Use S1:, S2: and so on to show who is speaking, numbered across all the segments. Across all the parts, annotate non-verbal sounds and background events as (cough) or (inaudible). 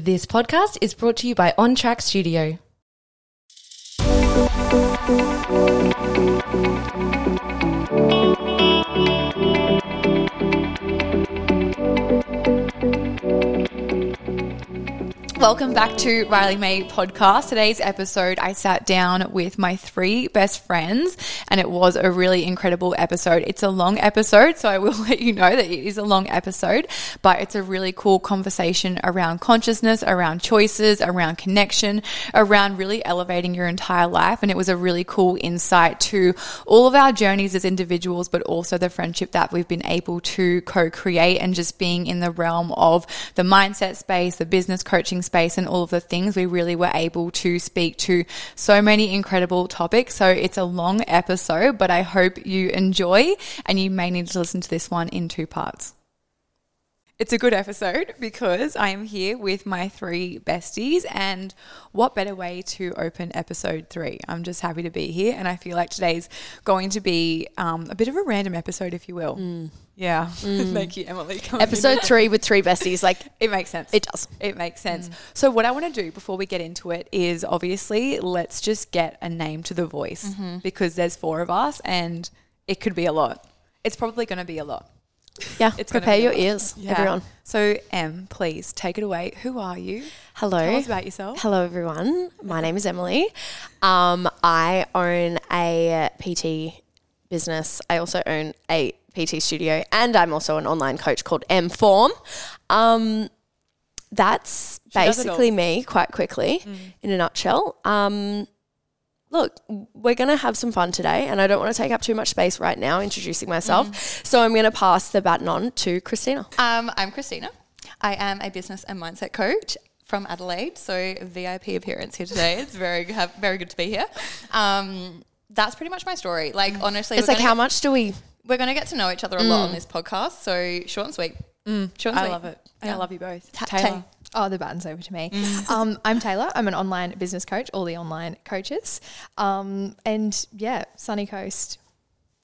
S1: This podcast is brought to you by On Track Studio.
S2: Welcome back to Riley May podcast. Today's episode, I sat down with my three best friends and it was a really incredible episode. It's a long episode, so I will (laughs) let you know that it is a long episode, but it's a really cool conversation around consciousness, around choices, around connection, around really elevating your entire life. And it was a really cool insight to all of our journeys as individuals, but also the friendship that we've been able to co-create and just being in the realm of the mindset space, the business coaching space and all of the things, we really were able to speak to so many incredible topics. So it's a long episode, but I hope you enjoy and you may need to listen to this one in two parts. It's a good episode because I am here with my three besties, and what better way to open episode three? I'm just happy to be here, and I feel like today's going to be um, a bit of a random episode, if you will. Mm. Yeah, mm. (laughs) thank you, Emily.
S3: Episode three with three besties. Like, (laughs)
S2: It makes sense.
S3: It does.
S2: It makes sense. Mm. So, what I want to do before we get into it is obviously let's just get a name to the voice mm-hmm. because there's four of us and it could be a lot. It's probably going to be a lot.
S3: Yeah,
S2: It's
S3: prepare your ears,
S2: Yeah.
S3: everyone.
S2: So, Em, please take it away. Who are you?
S3: Hello.
S2: Tell us about yourself.
S3: Hello, everyone. My name is Emily. Um, I own a PT business. I also own a PT studio, and I'm also an online coach called M Form. Um, that's
S2: it
S3: basically me, quite quickly, in a nutshell. Um, look, we're going to have some fun today, and I don't want to take up too much space right now introducing myself. So I'm going to pass the baton on to Christina.
S4: Um, I'm Christina. I am a business and mindset coach from Adelaide. So VIP appearance here today. It's very very good to be here. Um, that's pretty much my story. Like honestly,
S3: It's like, how
S4: get-
S3: much do we
S4: we're going to get to know each other a lot on this podcast. So short and sweet. Short and
S2: I
S4: sweet.
S2: love it. And I love you both.
S4: Ta-
S2: Taylor.
S5: Oh, the baton's over to me. (laughs) Um, I'm Taylor. I'm an online business coach, all the online coaches. Um, and yeah, Sunny Coast,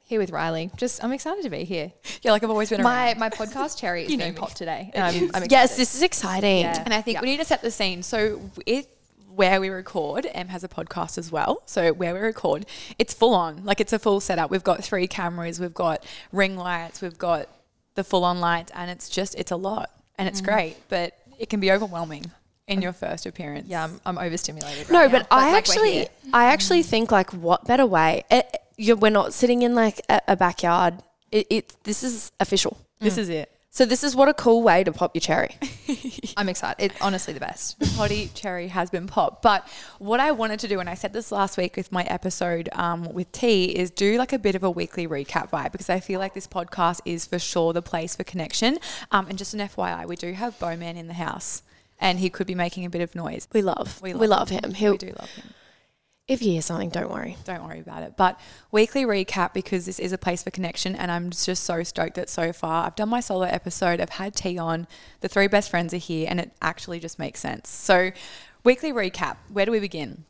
S5: here with Riley. Just, I'm excited to be here.
S2: Yeah, like I've always been
S5: My
S2: around.
S5: my podcast cherry (laughs) is being popped today. (laughs) And I'm, I'm excited.
S3: Yes, this is exciting.
S5: Yeah.
S2: And I think we need to set the scene. So it where we record, Em has a podcast as well. So where we record, it's full on. Like it's a full setup. We've got three cameras, we've got ring lights, we've got the full on lights, and it's just it's a lot. And it's great, but it can be overwhelming in your first appearance.
S5: yeah, I'm, I'm overstimulated.
S3: No,
S5: right
S3: but
S5: now,
S3: I
S5: like,
S3: actually. I actually think like, what better way? Eh, eh, it, you we're not sitting in like a, a backyard. It, it this is official.
S2: This is it.
S3: So this is what a cool way to pop your cherry. (laughs)
S5: I'm excited. It, honestly, the best.
S2: potty cherry has been popped. But what I wanted to do, and I said this last week with my episode um, with T, is do like a bit of a weekly recap vibe because I feel like this podcast is for sure the place for connection. Um, and just an FYI, we do have Bowman in the house, and he could be making a bit of noise.
S3: We love, we love, him. He'll,
S2: We do love him.
S3: If you hear something, don't worry.
S2: Don't worry about it. But weekly recap because this is a place for connection, and I'm just so stoked that so far I've done my solo episode. I've had T on. The three best friends are here, and it actually just makes sense. So, weekly recap. Where do we begin?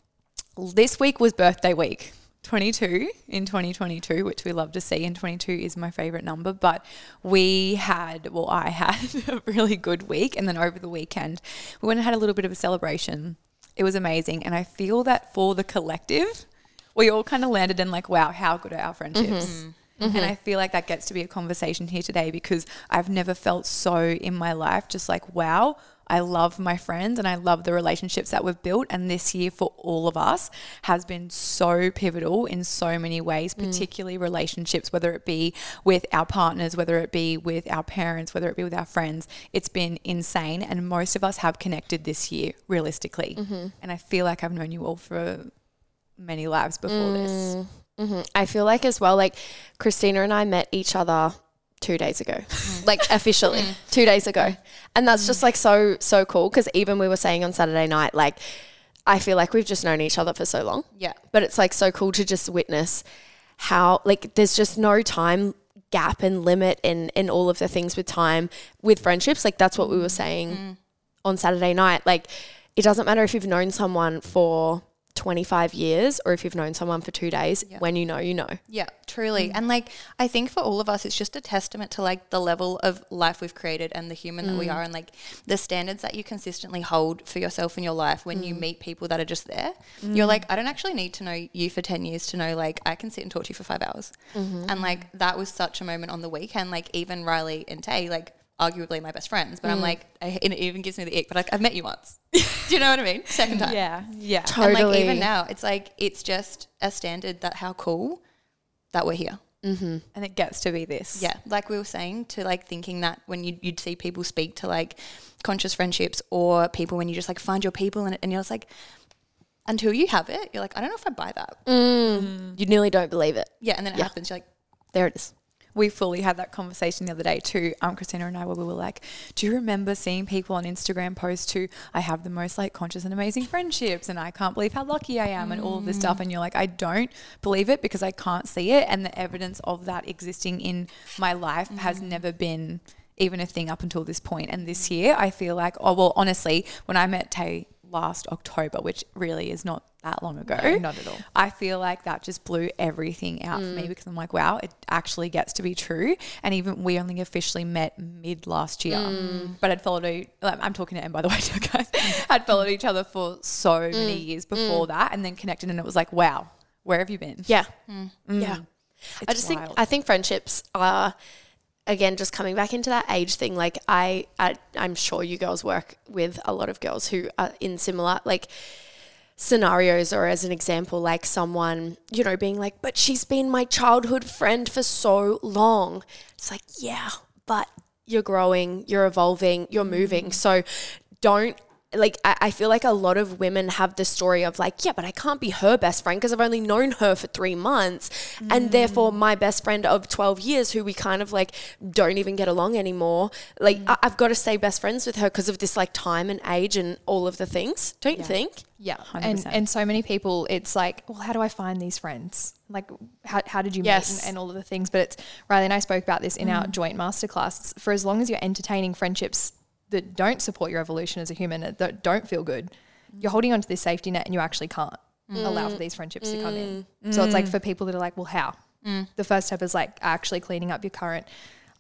S2: This week was birthday week. 22 in 2022, which we love to see, and 22 is my favorite number. But we had, well, I had (laughs) a really good week, and then over the weekend, we went and had a little bit of a celebration. It was amazing, and I feel that for the collective, we all kind of landed in like, wow, how good are our friendships? Mm-hmm. And I mm-hmm. feel like that gets to be a conversation here today because I've never felt so in my life just like, wow, I love my friends and I love the relationships that we've built. And this year for all of us has been so pivotal in so many ways, mm. particularly relationships, whether it be with our partners, whether it be with our parents, whether it be with our friends. It's been insane. And most of us have connected this year, realistically. Mm-hmm. And I feel like I've known you all for many lives before this.
S3: hmm I feel like as well, like Christina and I met each other two days ago, mm. like officially mm. two days ago, and that's just like so so cool because even we were saying on Saturday night, like I feel like we've just known each other for so long.
S4: Yeah.
S3: but it's like so cool to just witness how like there's just no time gap and limit in in all of the things with time with friendships. Like that's what we were mm. saying on Saturday night. Like it doesn't matter if you've known someone for 25 years or if you've known someone for two days, when you know, you know.
S4: Yeah, truly. Mm. And like I think for all of us it's just a testament to like the level of life we've created and the human that we mm. are and like the standards that you consistently hold for yourself in your life when you mm. meet people that are just there. You're like, I don't actually need to know you for 10 years to know like I can sit and talk to you for 5 hours. Mm-hmm. And like that was such a moment on the weekend like even Riley and Tay like arguably my best friends, but I'm mm. like I, it even gives me the ick, but like I've met you once. (laughs) Do you know what I mean? Second time.
S2: Yeah, yeah. totally.
S4: And like even now, it's like it's just a standard that how cool that we're here. Mm-hmm.
S2: and it gets to be this.
S4: Yeah, like we were saying, to like thinking that when you'd, you'd see people speak to like conscious friendships or people when you just like find your people and, and you're just like, until you have it, you're like, I don't know if I buy that. Mm. Mm.
S3: You nearly don't believe it.
S4: Yeah, and then it
S3: Yeah.
S4: happens. You're like,
S3: There it is.
S2: We fully had that conversation the other day too, um, Christina and I, where we were like, "Do you remember seeing people on Instagram post to I have the most like conscious and amazing friendships, and I can't believe how lucky I am, and all of this stuff?" And you're like, "I don't believe it because I can't see it, and the evidence of that existing in my life has never been." Even a thing up until this point. point, and this year, I feel like, oh well, honestly, when I met Tay last October, which really is not that long ago,
S5: not at all.
S2: I feel like that just blew everything out for me mm. because I'm like, wow, it actually gets to be true. And even we only officially met mid last year, mm. but I'd followed. like, I'm talking to Em by the (laughs) way, guys. I'd followed each other for so mm. many years before that, and then connected, and it was like, wow, where have you been?
S3: Yeah. Yeah. I
S2: It's
S3: just think. I think friendships are again just coming back into that age thing like I, I I'm sure you girls work with a lot of girls who are in similar like scenarios or as an example like someone you know being like but she's been my childhood friend for so long. It's like yeah but you're growing you're evolving you're moving mm. so don't like I, I feel like a lot of women have the story of like yeah but i can't be her best friend because i've only known her for three months and therefore mm. my best friend of 12 years who we kind of like don't even get along anymore like mm. I, i've got to stay best friends with her because of this like time and age and all of the things don't you think
S5: Yeah, and
S2: 100%.
S5: and so many people, it's like, well, how do I find these friends? Like, how, how did you meet and, and all of the things? But it's Riley and I spoke about this in our mm. joint masterclass. For as long as you're entertaining friendships that don't support your evolution as a human, that don't feel good, you're holding onto this safety net, and you actually can't mm. allow for these friendships to come in. Mm. So it's like mm. for people that are like, well, how? The first step is like actually cleaning up your current.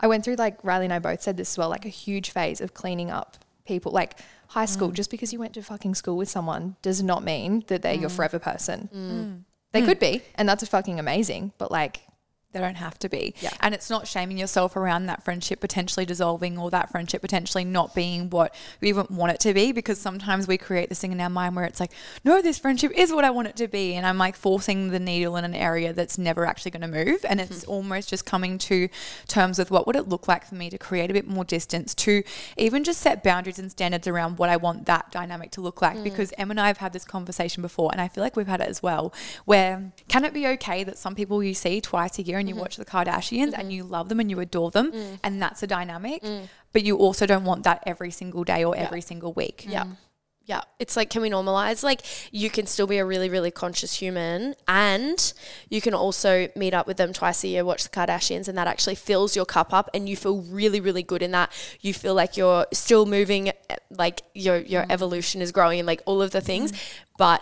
S5: I went through like Riley and I both said this as well, like a huge phase of cleaning up people. Like high school, just because you went to fucking school with someone does not mean that they're your forever person. They could be, and that's a fucking amazing. But like,
S2: They don't have to be.
S5: Yeah.
S2: And it's not shaming yourself around that friendship potentially dissolving or that friendship potentially not being what we even want it to be because sometimes we create this thing in our mind where it's like, no, this friendship is what I want it to be. And I'm like forcing the needle in an area that's never actually going to move. And it's hmm. almost just coming to terms with what would it look like for me to create a bit more distance, to even just set boundaries and standards around what I want that dynamic to look like. Hmm. Because Em and I have had this conversation before, and I feel like we've had it as well, where can it be okay that some people you see twice a year and you mm-hmm. watch the Kardashians and mm-hmm. you love them and you adore them, mm. and that's a dynamic, mm. but you also don't want that every single day or every single week.
S3: Yeah. Mm. Yeah. It's like, can we normalize? Like, you can still be a really, really conscious human and you can also meet up with them twice a year, watch the Kardashians, and that actually fills your cup up and you feel really, really good in that. You feel like you're still moving, like your, your evolution is growing and like all of the things. But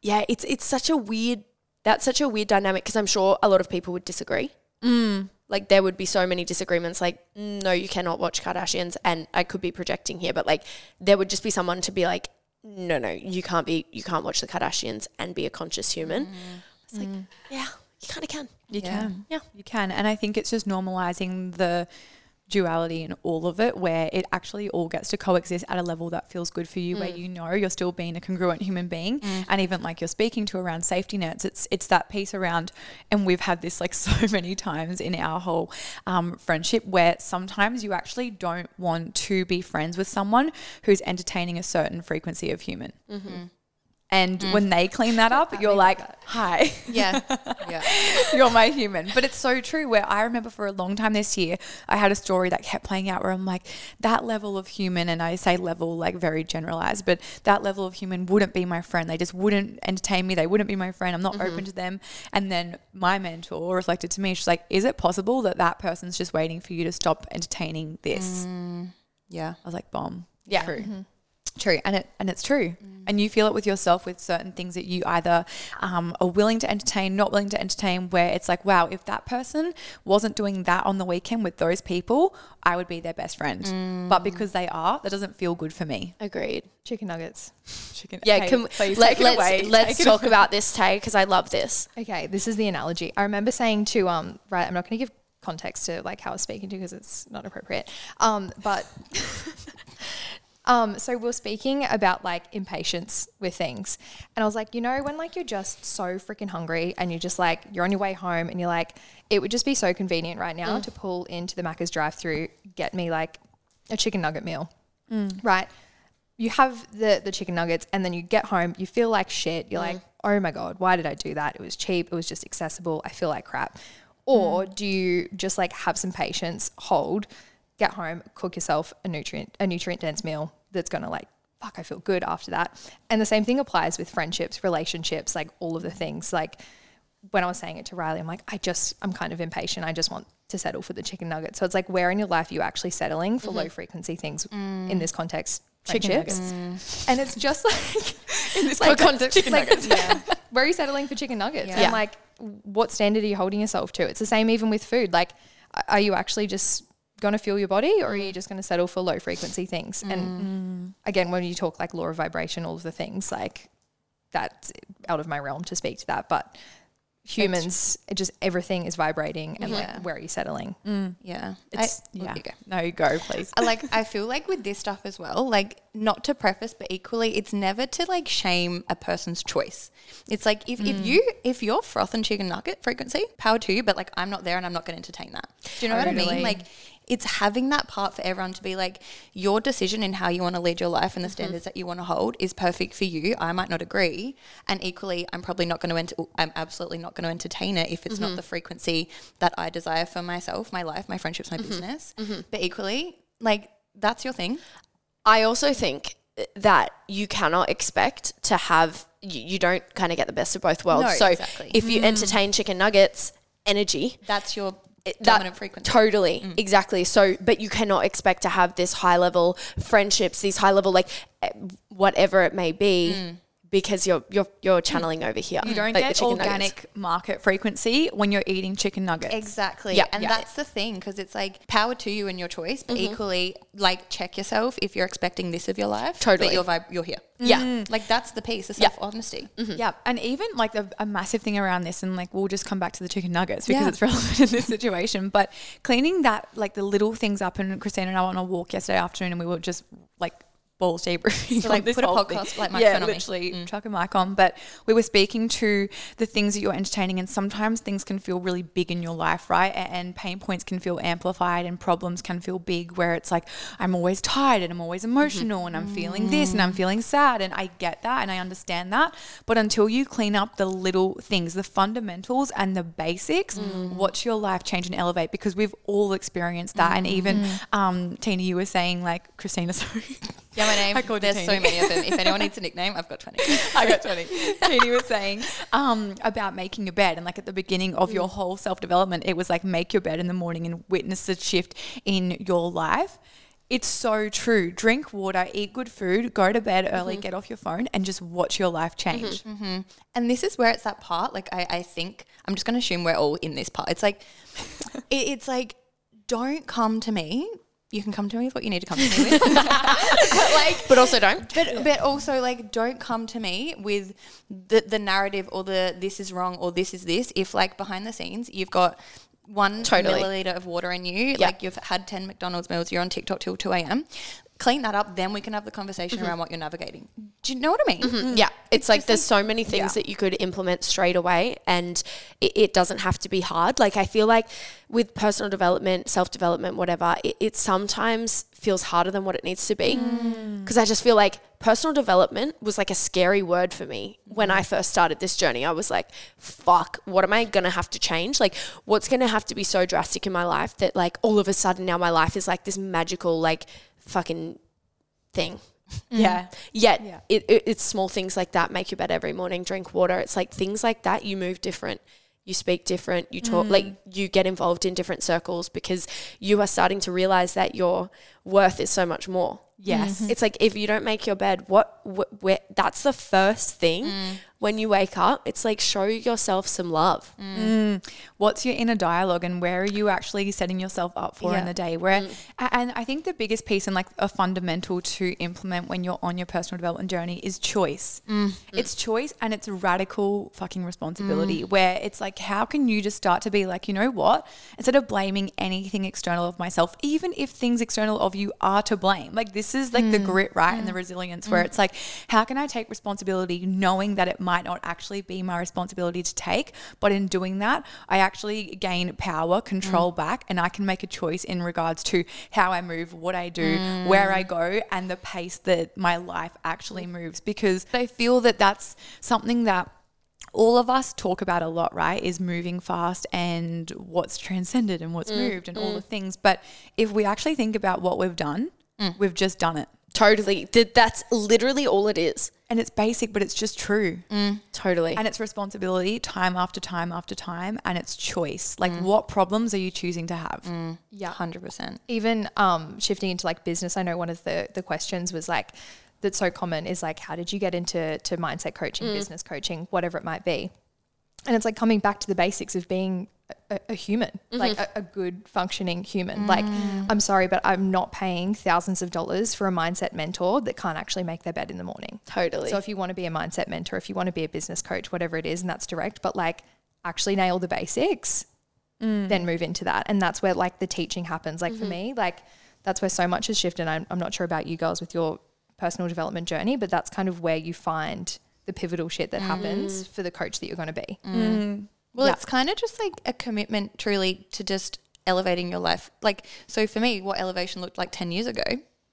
S3: yeah, it's, it's such a weird, that's such a weird dynamic because I'm sure a lot of people would disagree. Mm. Like there would be so many disagreements. Like, no, you cannot watch Kardashians, and I could be projecting here, but like there would just be someone to be like, no, no, you can't be, you can't watch the Kardashians and be a conscious human. Mm. It's like, mm. yeah, you kind of can.
S2: You can.
S3: Yeah.
S2: You can. And I think it's just normalizing the duality in all of it where it actually all gets to coexist at a level that feels good for you where mm. you know you're still being a congruent human being. Mm. And even like you're speaking to around safety nets it's it's that piece around and we've had this like (laughs) so many times in our whole um, friendship where sometimes you actually don't want to be friends with someone who's entertaining a certain frequency of human mm-hmm. And mm. when they clean that up you're like hi (laughs)
S4: Yeah. yeah. (laughs)
S2: you're my human. But it's so true. Where I remember for a long time this year, I had a story that kept playing out where I'm like, that level of human, and I say level like very generalized, but that level of human wouldn't be my friend. They just wouldn't entertain me. They wouldn't be my friend. I'm not open to them. And then my mentor reflected to me, she's like, is it possible that that person's just waiting for you to stop entertaining this?
S4: Yeah.
S2: I was like, bomb.
S3: Yeah.
S2: True. True. And it and it's true. and you feel it with yourself with certain things that you either um, are willing to entertain, not willing to entertain, where it's like, wow, if that person wasn't doing that on the weekend with those people, I would be their best friend. But because they are, that doesn't feel good for me.
S3: Agreed.
S5: Chicken nuggets.
S2: Chicken.
S3: Yeah,
S2: Hey,
S3: can
S2: please
S3: let,
S2: take it
S3: let's
S2: away.
S3: let's
S2: Take it
S3: talk
S2: away.
S3: about this, Tay, because I love this.
S5: Okay, this is the analogy. I remember saying to um right, I'm not going to give context to like how I was speaking to because it's not appropriate. Um, but (laughs) um, so we are speaking about like impatience with things, and I was like, you know, when like you're just so freaking hungry and you're just like you're on your way home and you're like, it would just be so convenient right now mm. to pull into the Macca's drive-through, get me like a chicken nugget meal, mm. right? you have the the chicken nuggets and then you get home you feel like shit. You're mm. like oh my god why did i do that? It was cheap. It was just accessible. I feel like crap. Or do you just like have some patience hold get home cook yourself a nutrient a nutrient dense meal that's going to like fuck i feel good after that and the same thing applies with friendships relationships like all of the things like when I was saying it to Riley, I'm like, I just, I'm kind of impatient. I just want to settle for the chicken nugget. So it's like, where in your life are you actually settling for mm-hmm. low frequency things mm. in this context?
S2: Chicken
S5: Friendships. Mm. And it's just like, (laughs) in this (laughs)
S3: For context, chicken nuggets. (laughs)
S5: where are you settling for chicken nuggets?
S3: Yeah.
S5: And like, what standard are you holding yourself to? It's the same even with food. Like, are you actually just going to fuel your body or are you mm. just going to settle for low frequency things? And mm. Mm. again, when you talk like law of vibration, all of the things like that's out of my realm to speak to that. But humans, it just everything is vibrating and
S4: Yeah.
S5: like, where are you settling?
S4: Yeah.
S2: It's,
S4: I,
S2: yeah.
S4: you go.
S2: No, you go, please.
S4: I like I feel like with this stuff as well, like not to preface, but equally, it's never to like shame a person's choice. It's like if, if you if you're froth and chicken nugget frequency, power to you, but like I'm not there and I'm not going to entertain that. Do you know what I
S5: Totally.
S4: mean? Like it's having that part for everyone to be like your decision in how you want to lead your life and the mm-hmm. standards that you want to hold is perfect for you. I might not agree, and equally, I'm probably not going to. Ent- I'm absolutely not going to entertain it if it's not mm-hmm. the frequency that I desire for myself, my life, my friendships, my mm-hmm. business. But equally, like that's your thing.
S3: I also think uh, that you cannot expect to have you, you don't kind of get the best of both worlds.
S4: No,
S3: so
S4: exactly.
S3: if you entertain chicken nuggets, energy,
S4: That's your
S3: it-
S4: dominant
S3: that,
S4: frequency.
S3: Totally, exactly. So, but you cannot expect to have this high level friendships, these high level like eh, whatever it may be, because you're you're you're channeling over here.
S2: You don't
S3: like the
S2: get
S3: chicken nuggets.
S2: organic market frequency when you're eating chicken nuggets.
S4: Exactly.
S3: Yeah,
S4: and
S3: yeah.
S4: that's the thing because it's like power to you and your choice, but mm-hmm. equally like check yourself if you're expecting this of your life.
S3: Totally.
S4: But you're, vibe, you're here.
S3: Yeah. Mm.
S4: Like that's the piece, the
S3: Yeah.
S4: self honesty. Mm-hmm.
S2: Yeah, and even like a, a massive thing around this, and like we'll just come back to the chicken nuggets because
S4: Yeah.
S2: it's (laughs) relevant in this situation. But cleaning that, like the little things up, and Christina and I went on a walk yesterday afternoon, and we were just like balls (laughs) debriefing.
S4: So, like, put a
S2: thing.
S4: podcast, like,
S2: yeah,
S4: microphone on me.
S2: literally mm. chuck a mic on. But we were speaking to the things that you're entertaining, and sometimes things can feel really big in your life, right? And pain points can feel amplified, and problems can feel big. Where it's like I'm always tired, and I'm always mm-hmm. emotional, and I'm feeling this, and I'm mm. feeling sad, and I get that, and I understand that. But until you clean up the little things, the fundamentals and the basics, mm. watch your life change and elevate. Because we've all experienced that, and even mm-hmm. um, Tina, you were saying like Christina, (laughs) sorry.
S4: Yeah, my name.
S2: I called
S4: There's so many of them. If anyone needs a nickname, I've got 20. (laughs)
S2: I got 20. Teeny was saying um, about making your bed. And like at the beginning of
S3: Mm.
S2: your whole self development, it was like make your bed in the morning and witness the shift in your life. It's so true. Drink water, eat good food, go to bed early,
S3: Mm-hmm.
S2: get off your phone, and just watch your life change.
S4: And this is where it's that part. Like I, I think I'm just going to assume we're all in this part. It's like, (laughs) it, it's like, don't come to me. You can come to me with what you need to come to me with. but (laughs) like,
S3: but also don't.
S4: but but also like, don't come to me with the the narrative or the this is wrong or this is this. If like behind the scenes you've got one
S3: Totally.
S4: milliliter of water in you, like you've had ten McDonald's meals, you're on TikTok till two a.m. Clean that up, then we can have the conversation mm-hmm. around what you're navigating. Do you know what I mean? Mm-hmm.
S3: Yeah, it's, like there's so many things that you could implement straight away, and it, it doesn't have to be hard. Like I feel like with personal development, self development, whatever, it, it sometimes feels harder than what it needs to be. Mm. Because I just feel like personal development was like a scary word for me when I mm-hmm. first started this journey. I was like, "Fuck, what am I gonna have to change? Like, what's gonna have to be so drastic in my life that like all of a sudden now my life is like this magical like fucking thing." Mm.
S2: Yeah.
S3: Yet
S2: Yeah.
S3: it, it, it's small things like that. Make your bed every morning, drink water. It's like things like that. You move different. You speak different. You talk like mm. you get involved in different circles because you are starting to realize that your worth is so much more.
S2: Yes.
S3: It's like if you don't make your bed, what, wh- where, that's the first thing mm. When you wake up. It's like show yourself some love. Mm.
S2: what's your inner dialogue and where are you actually setting yourself up for in the day? Where mm. a- and i think the biggest piece and like a fundamental to implement when you're on your personal development journey is choice. Mm. It's choice and it's radical fucking responsibility where it's like how can you just start to be like you know what? Instead of blaming anything external of myself even if things external of you are to blame like this is like the grit right and the resilience where it's like how can i take responsibility knowing that it might not actually be my responsibility to take but in doing that i actually gain power control mm. back and i can make a choice in regards to how i move what i do where i mm. go and the pace that my life actually moves because i feel that that's something that all of us talk about a lot, right? Is moving fast and what's transcended and what's mm, moved and all the things. But if we actually think about what we've done, we've just done it.
S3: Totally. That's literally all it is.
S2: And it's basic, but it's just true.
S3: Mm, totally.
S2: And it's responsibility time after time after time. And it's choice. Like, mm. what problems are you choosing to have?
S5: Mm, yeah.
S4: 100%.
S5: even um, shifting into like business, I know one of the the questions was like that's so common is like how did you get into to mindset coaching, business coaching, whatever it might be, and it's like coming back to the basics of being a, a human, mm-hmm. like a, a good functioning human. Like mm. I'm sorry, but I'm not paying thousands of dollars for a mindset mentor that can't actually make their bed in the morning.
S3: totally.
S5: So if you want to be a mindset mentor, if you want to be a business coach, whatever it is, and that's direct, but like actually nail the basics, mm. then move into that. And that's where like the teaching happens. Like for mm-hmm. me, like that's where so much has shifted. I'm, I'm not sure about you girls with your personal development journey, but that's kind of where you find the pivotal shit that happens mm. for the coach that you're going to be.
S4: Well,
S5: Yeah.
S4: it's kind of just like a commitment truly to just elevating your life. Like, so for me, what elevation looked like 10 years ago,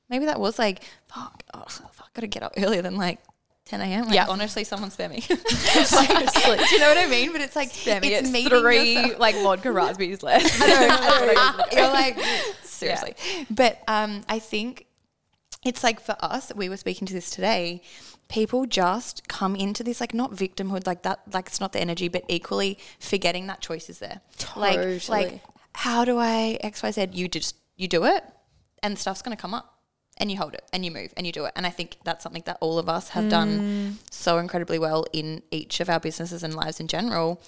S4: maybe that was like, fuck, oh, fuck, got to get up earlier than like 10 a.m. Like,
S3: Yeah.
S4: honestly, someone spare me. (laughs) (laughs) Seriously. Do you know what I mean? But it's like, spare me. it's meeting
S2: three
S4: yourself-
S2: like vodka raspberries less. (laughs)
S4: You're like, seriously. But um, I think it's like for us, we were speaking to this today. People just come into this like not victimhood, like that, like it's not the energy, but equally forgetting that choice is there. Like,
S3: Totally.
S4: like how do I X Y Z? You just you do it, and stuff's gonna come up, and you hold it, and you move, and you do it. And I think that's something that all of us have done mm. so incredibly well in each of our businesses and lives in general.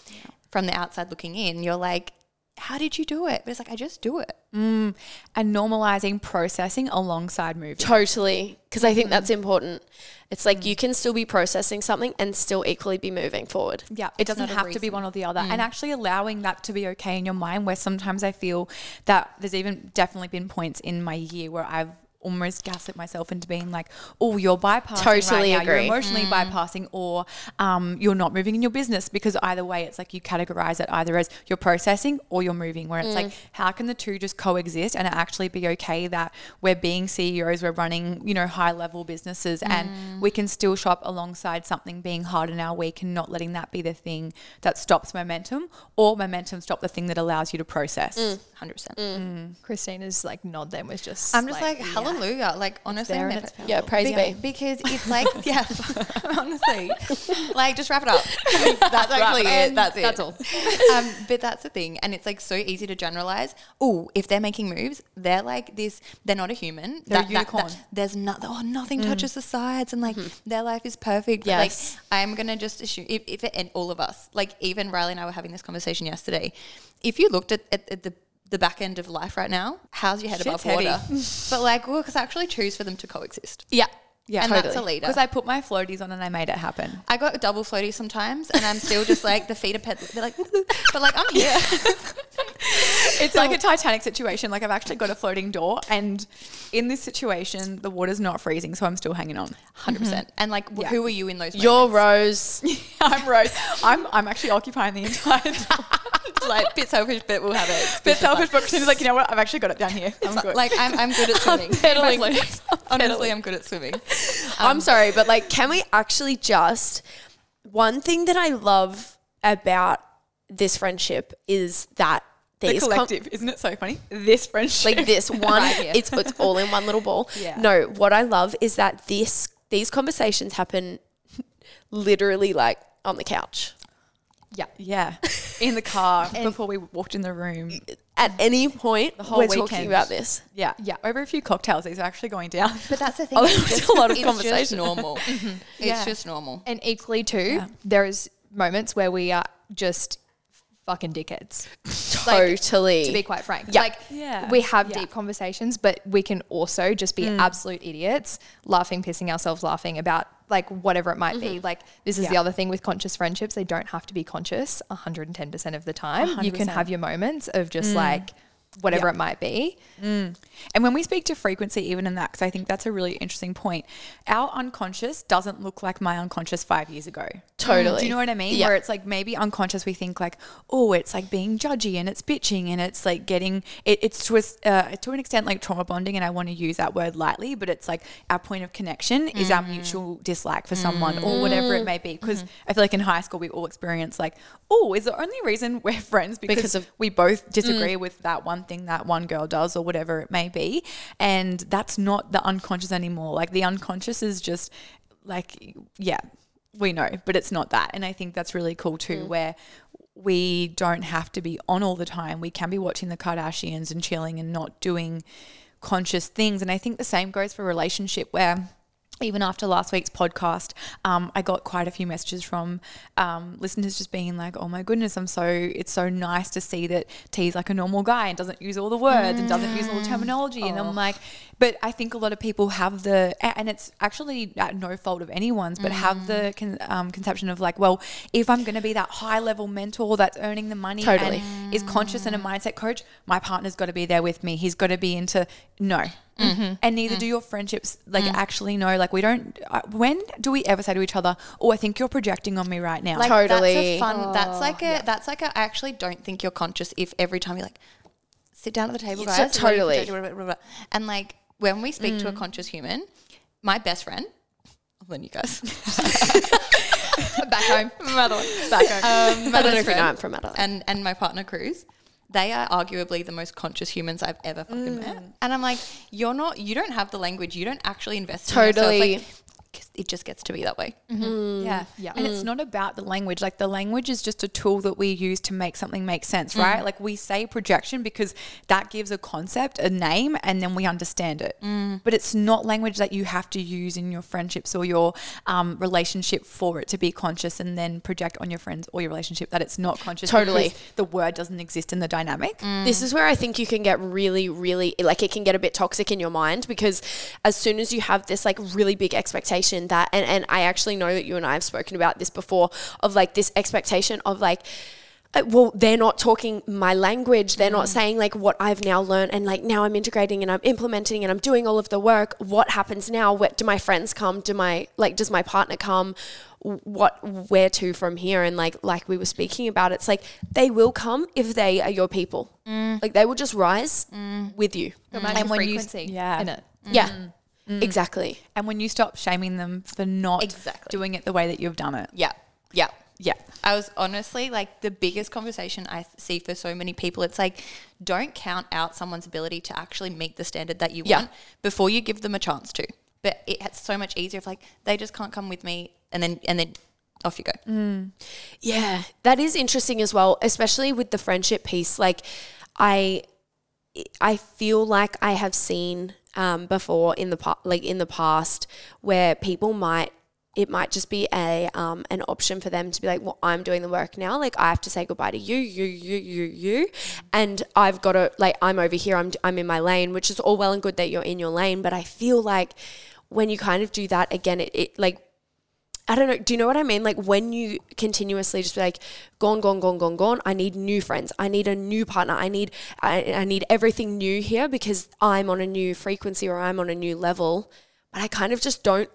S4: From the outside looking in, you're like, how did you do it? But it's like I just do it. Mm.
S2: and normalizing processing alongside moving.
S3: Totally. Because I think mm. that's important. It's like mm. you can still be processing something and still equally be moving forward.
S2: Yeah, it doesn't have to be one or the other. And actually allowing that to be okay in your mind, where sometimes I feel that there's even definitely been points in my year where I've almost gaslit myself into being like, oh, you're bypassing
S3: Totally
S2: right now. You're
S3: agree.
S2: emotionally hmm. bypassing or um, you're not moving in your business because either way, it's like you categorize it either as you're processing or you're moving where it's like, hmm. how can the two just coexist and it actually be okay that we're being CEOs, we're running, you know, high level businesses and hmm. we can still shop alongside something being hard in our week and not letting that be the thing that stops momentum or momentum stop the thing that allows you to process. Mm.
S4: 100%. Mm. Mm.
S5: Christina's like nod then was just.
S4: I'm just like, hallelujah. Like, honestly,
S2: there and
S4: never-
S2: it's powerful.
S3: Yeah, praise be.
S4: Because it's like, (laughs) yeah, (laughs) honestly, like just wrap it up. (laughs) that's actually it. That's it.
S2: That's all.
S4: Um, but that's the thing, and it's like so easy to generalize. Oh, if they're making moves, they're like this. They're not a human.
S2: They're a
S4: That- that-
S2: unicorn.
S4: that- there's nothing. Oh, nothing touches the sides, and like their life is perfect. But,
S3: Yes.
S4: Like I'm gonna just assume if, if it, and all of us, like even Riley and I were having this conversation yesterday. If you looked at, at, at the the back end of life right now, how's your head
S2: Shit's
S4: above water? (laughs) but like, well, because I actually choose for them to coexist.
S3: Yeah.
S2: Yeah,
S4: and that's a leader.
S2: Because I put my floaties on and I made it happen.
S4: I got a double floaty sometimes, and I'm still just like the feet are ped- They're like, (laughs) but like I'm here. (laughs)
S2: It's like a Titanic situation. Like I've actually got a floating door, and in this situation, the water's not freezing, so I'm still hanging on.
S4: 100 percent. Mm-hmm. And like, wh- who are you in those?
S3: You're
S4: moments?
S3: Rose.
S2: I'm Rose. I'm I'm actually occupying the entire. door. (laughs)
S4: like bit selfish, but we'll have it.
S2: Bit selfish, but Christina's like, you know what? I've actually got it down here. I'm good.
S4: like I'm, I'm good at (laughs) swimming.
S3: pedaling.
S4: Honestly, I'm good at swimming. (laughs)
S3: I'm sorry, but like, can we actually just. One thing that I love about this friendship is that
S2: the
S3: these com-
S2: collective, isn't it so funny? This friendship,
S3: like this one
S2: here.
S3: it's it's all in one little ball
S2: Yeah.
S3: no what i love is that this these conversations happen literally like on the couch
S2: yeah, yeah, in the car before we walked in the room.
S3: at any point the
S2: whole
S3: we're
S2: weekend.
S3: talking about this.
S2: Yeah.
S5: Yeah.
S2: Over a few cocktails, these are actually going down. (laughs)
S4: But that's the (laughs) thing.
S3: Oh,
S4: it's
S3: there's
S4: just-
S3: a lot of
S4: it's
S3: conversation.
S4: Just normal. (laughs) Mm-hmm. It's
S2: Yeah.
S4: just normal.
S5: And equally too, there's moments where we are just fucking dickheads. Like,
S3: Totally.
S5: to be quite frank.
S3: Yeah.
S5: Like
S2: Yeah.
S5: we have
S2: Yeah.
S5: deep conversations, but we can also just be mm. absolute idiots, laughing, pissing ourselves laughing about like whatever it might be. Like this is the other thing with conscious friendships. They don't have to be conscious 110% of the time. You can have your moments of just like whatever
S2: Yeah.
S5: it might be. Mm.
S2: And when we speak to frequency, even in that, because I think that's a really interesting point, our unconscious doesn't look like my unconscious five years ago.
S3: Totally.
S2: Do you know what I mean?
S3: Yeah.
S2: Where it's like maybe unconscious, we think like, oh, it's like being judgy and it's bitching and it's like getting it, it's to a, uh, to an extent like trauma bonding, and I want to use that word lightly, but it's like our point of connection is our mm. mutual dislike for someone or whatever it may be. Mm. Because mm-hmm. I feel like in high school we all experience like, oh, is the only reason we're (laughs) friends because,
S3: Because of-
S2: we both disagree with that one thing that one girl does or whatever it may be. And that's not the unconscious anymore. Like the unconscious is just like, yeah, we know, but it's not that. And I think that's really cool too, mm. where we don't have to be on all the time. We can be watching the Kardashians and chilling and not doing conscious things. And I think the same goes for relationship where even after last week's podcast, um, I got quite a few messages from um, listeners just being like, "Oh my goodness, I'm so it's so nice to see that T's like a normal guy and doesn't use all the words and doesn't use all the terminology." And I'm like, but I think a lot of people have the and it's actually at no fault of anyone's, but have the con, um, conception of like, well, if I'm going to be that high level mentor that's earning the money
S3: Totally.
S2: and is conscious and a mindset coach, my partner's got to be there with me. He's got to be into no. And neither do your friendships like actually know. Like we don't. Uh, when do we ever say to each other, "Oh, I think you're projecting on me right now"?
S4: Like
S3: Totally.
S4: that's a fun. that's like a. That's like a. I actually don't think you're conscious if every time you're like, sit down at the table,
S3: It's
S4: guys.
S3: a-
S4: what are you
S3: totally. (laughs)
S4: And like when we speak to a conscious human, my best friend. Then you guys. (laughs)
S5: Back home.
S4: Back home. Um, my
S3: I don't know
S4: best
S3: if you know I'm from Adelaide.
S4: and and my partner Cruz. They are arguably the most conscious humans I've ever fucking met. Mm. And I'm like, you're not. You don't have the language. You don't actually invest. In
S3: Totally.
S4: yourself. Like, it just gets to be that way. Mm-hmm. Mm.
S2: Yeah.
S5: Yeah.
S2: And it's mm. not about the language. Like the language is just a tool that we use to make something make sense, mm. right? Like we say projection because that gives a concept, a name, and then we understand it. But it's not language that you have to use in your friendships or your um, relationship for it to be conscious and then project on your friends or your relationship that it's not conscious.
S3: Totally.
S2: The word doesn't exist in the dynamic.
S3: This is where I think you can get really, really like it can get a bit toxic in your mind because as soon as you have this like really big expectation that and, and I actually know that you and I have spoken about this before of like this expectation of like uh, well, they're not talking my language. They're not saying like what I've now learned and like now I'm integrating and I'm implementing and I'm doing all of the work. What happens now? Where, do my friends come? Do my like does my partner come? What where to from here? And like like we were speaking about, it's like they will come if they are your people. Like they will just rise with you.
S5: Go match
S2: And
S5: your
S2: when you-
S5: frequency
S2: yeah.
S5: In it.
S3: Yeah, exactly.
S2: And when you stop shaming them for not
S4: Exactly.
S2: doing it the way that you've done it.
S4: Yeah. Yeah.
S2: Yeah.
S4: I was honestly like the biggest conversation I th- see for so many people. It's like, don't count out someone's ability to actually meet the standard that you
S3: Yeah.
S4: want before you give them a chance to. But it, it's so much easier if like they just can't come with me, and then and then off you go. Mm.
S3: Yeah, that is interesting as well, especially with the friendship piece. Like, I, I feel like I have seen um, before in the like in the past where people might it might just be a um, an option for them to be like, well, I'm doing the work now. Like, I have to say goodbye to you, you, you, you, you, and I've got to like I'm over here. I'm I'm in my lane, which is all well and good that you're in your lane, but I feel like when you kind of do that again, it, it like I don't know. Do you know what I mean? Like when you continuously just be like, gone, gone, gone, gone, gone. I need new friends. I need a new partner. I need, I, I need everything new here because I'm on a new frequency or I'm on a new level. But I kind of just don't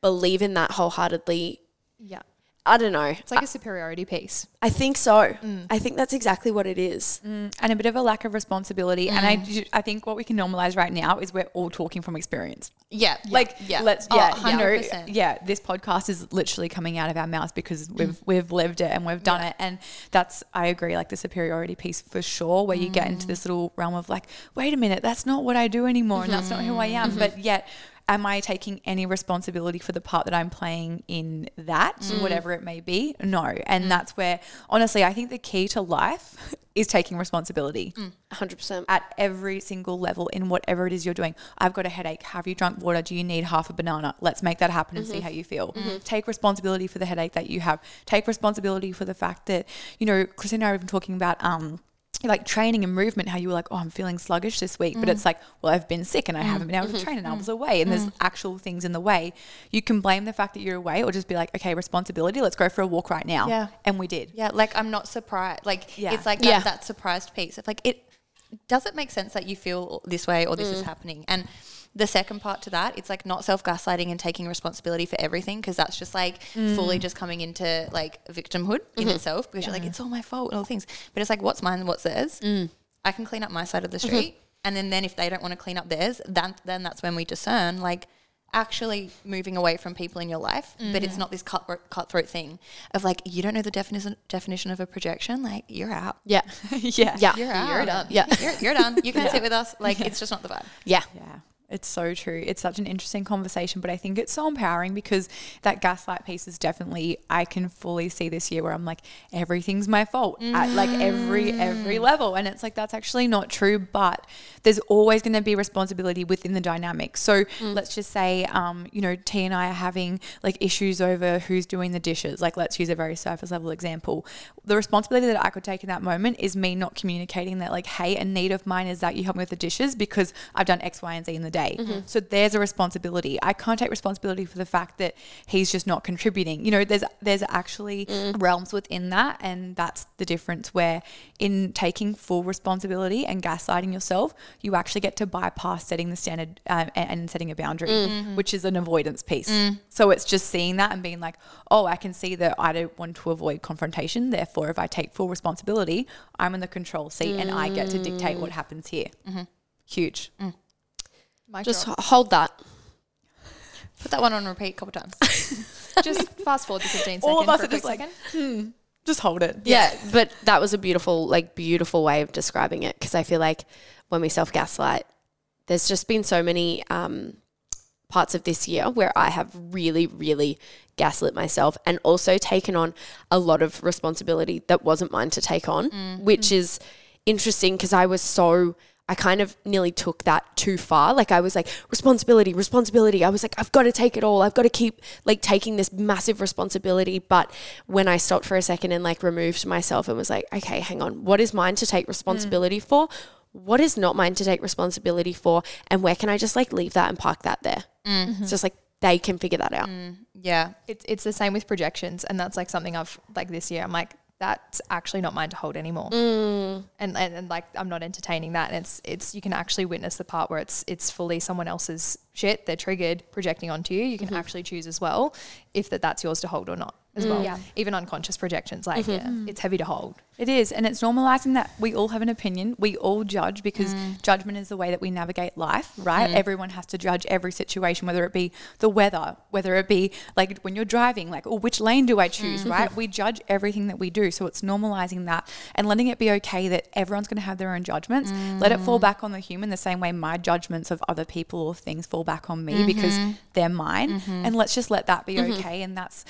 S3: believe in that wholeheartedly.
S5: Yeah.
S3: I don't know.
S5: It's like a superiority piece.
S3: I think so. Mm. I think that's exactly what it is.
S2: Mm, and a bit of a lack of responsibility. And I, mm. I think what we can normalize right now is we're all talking from experience.
S4: Yeah.
S2: Like,
S4: yeah.
S2: let's,
S4: Oh,
S2: yeah, you know,
S4: 100%.
S2: yeah, this podcast is literally coming out of our mouths because we've, we've lived it and we've done it. And that's, I agree, like the superiority piece for sure, where you get into this little realm of like, wait a minute, that's not what I do anymore. And that's not who I am. Mm-hmm. But yet, am I taking any responsibility for the part that I'm playing in that, whatever it may be? No. And that's where, honestly, I think the key to life (laughs) is taking responsibility
S3: 100%.
S2: at every single level in whatever it is you're doing. I've got a headache. Have you drunk water? Do you need half a banana? Let's make that happen and see how you feel. Take responsibility for the headache that you have. Take responsibility for the fact that, you know, Christina and I have been talking about, um, like training and movement, how you were like, oh, I'm feeling sluggish this week. But it's mm. like, well, I've been sick and I haven't been able to mm-hmm. train and I mm-hmm. was away. And there's mm-hmm. actual things in the way. You can blame the fact that you're away or just be like, okay, responsibility. Let's go for a walk right now.
S4: Yeah.
S2: And we did.
S4: Yeah, like I'm not surprised. Like
S2: Yeah.
S4: it's like
S3: Yeah.
S4: that, that surprised piece of like it. Does it make sense that you feel this way or this is mm. happening? And the second part to that, it's like not self gaslighting and taking responsibility for everything because that's just like fully mm. just coming into like victimhood in mm-hmm. itself because you're like it's all my fault and all things. But it's like what's mine and what's theirs. Mm. I can clean up my side of the mm-hmm. street, and then then if they don't want to clean up theirs, then then that's when we discern like actually moving away from people in your life, but it's mm. not this cutthroat, cutthroat thing of like you don't know the definition definition of a projection, like you're out.
S3: Yeah. (laughs)
S2: yeah. (laughs)
S3: Yeah.
S4: You're out.
S5: You're done. (laughs)
S3: Yeah.
S4: You're, you're done. You can't sit with us. Like it's just not the vibe.
S3: Yeah.
S2: Yeah. It's so true. It's such an interesting conversation, but I think it's so empowering because that gaslight piece is definitely I can fully see this year where I'm like everything's my fault at like every every level and it's like that's actually not true, but there's always going to be responsibility within the dynamic. So let's just say um you know T and I are having like issues over who's doing the dishes. Like let's use a very surface level example. The responsibility that I could take in that moment is me not communicating that like hey, a need of mine is that you help me with the dishes because I've done X, Y, and Z in the day. Mm-hmm. So there's a responsibility. I can't take responsibility for the fact that he's just not contributing. You know, there's there's actually mm. realms within that, and that's the difference. Where in taking full responsibility and gaslighting yourself, you actually get to bypass setting the standard uh, and, and setting a boundary, mm. mm-hmm. which is an avoidance piece. Mm. So it's just seeing that and being like, oh, I can see that I don't want to avoid confrontation. Therefore, if I take full responsibility, I'm in the control seat and I get to dictate what happens here. Mm-hmm. Huge.
S5: Mic
S3: Just
S5: drop.
S3: hold that.
S4: Put that one on repeat a couple times. (laughs)
S5: just fast forward to 15 seconds.
S2: All of us
S5: for a
S2: are just like,
S5: second.
S2: Just hold it.
S3: Yeah, but that was a beautiful, like, beautiful way of describing it because I feel like when we self gaslight, there's just been so many um, parts of this year where I have really, really gaslit myself and also taken on a lot of responsibility that wasn't mine to take on, which is interesting because I was so. I kind of nearly took that too far. Like I was like, responsibility, responsibility. I was like, I've got to take it all. I've got to keep like taking this massive responsibility. But when I stopped for a second and like removed myself and was like, okay, hang on, what is mine to take mm. responsibility for? What is not mine to take responsibility for? And where can I just like leave that and park that there? Mm-hmm. It's just like they can figure that out.
S4: Mm, yeah.
S5: It's it's the same with projections, and that's like something I've like this year. I'm like, that's actually not mine to hold anymore, mm. and, and and like I'm not entertaining that. And it's it's you can actually witness the part where it's it's fully someone else's shit. They're triggered, projecting onto you. You can mm-hmm. actually choose as well if that that's yours to hold or not as well.
S4: Yeah.
S5: Even unconscious projections, like yeah, it's heavy to hold.
S2: It is. And it's normalizing that we all have an opinion. We all judge because
S3: Mm.
S2: judgment is the way that we navigate life, right? Everyone has to judge every situation, whether it be the weather, whether it be like when you're driving, like, oh, which lane do I choose,
S3: Mm-hmm.
S2: right? (laughs) We judge everything that we do. So it's normalizing that and letting it be okay that everyone's going to have their own judgments. Let it
S3: Mm.
S2: fall back on the human the same way my judgments of other people or things fall back on me because
S3: Mm-hmm.
S2: they're mine. And let's just let that be okay. And that's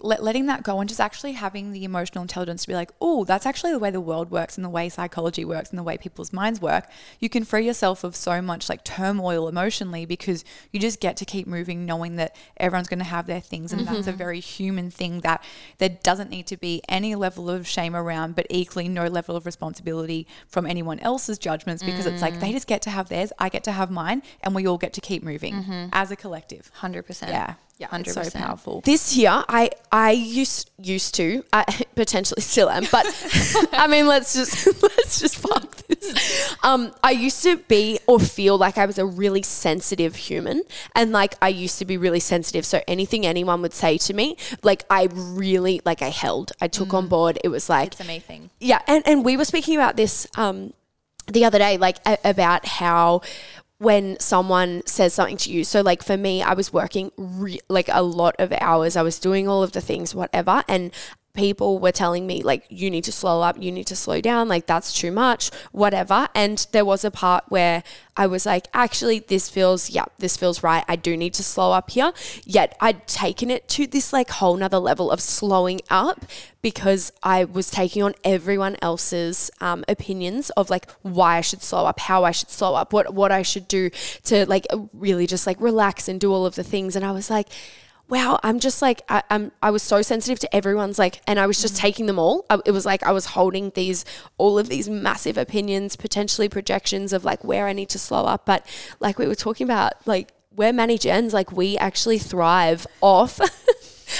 S2: let, letting that go and just actually having the emotional intelligence to be like, oh, that's actually the way the world works and the way psychology works and the way people's minds work. You can free yourself of so much like turmoil emotionally because you just get to keep moving, knowing that everyone's going to have their things. And that's a mm-hmm. very human thing that there doesn't need to be any level of shame around, but equally no level of responsibility from anyone else's judgments because it's like mm. they just get to have theirs, I get to have mine, and we all get to keep moving mm-hmm. as a collective.
S4: 100%.
S2: Yeah.
S4: Yeah,
S2: It's so
S4: 100%.
S2: powerful.
S3: This year, I I used used to, I (laughs) potentially still am, but (laughs) I mean, let's just (laughs) let's just park this. Um, I used to be or feel like I was a really sensitive human, and like I used to be really sensitive. So anything anyone would say to me, like I really like I held, I took on board. It was like
S4: It's a me thing.
S3: yeah, and, and we were speaking about this um, the other day, like a- about how when someone says something to you, so like for me, I was working re- like a lot of hours, I was doing all of the things, whatever, and people were telling me like you need to slow up you need to slow down like that's too much whatever. And there was a part where i was like actually this feels yeah this feels right. I do need to slow up here. Yet i'd taken it to this like whole nother level of slowing up because i was taking on everyone else's um, opinions of like why i should slow up how i should slow up what what i should do to like really just like relax and do all of the things. And i was like wow, I'm just like I, am I was so sensitive to everyone's like, and I was just taking them all. I, it was like I was holding these all of these massive opinions, potentially projections of like where I need to slow up. But like we were talking about, like we're Manny Gens, like we actually thrive off. (laughs)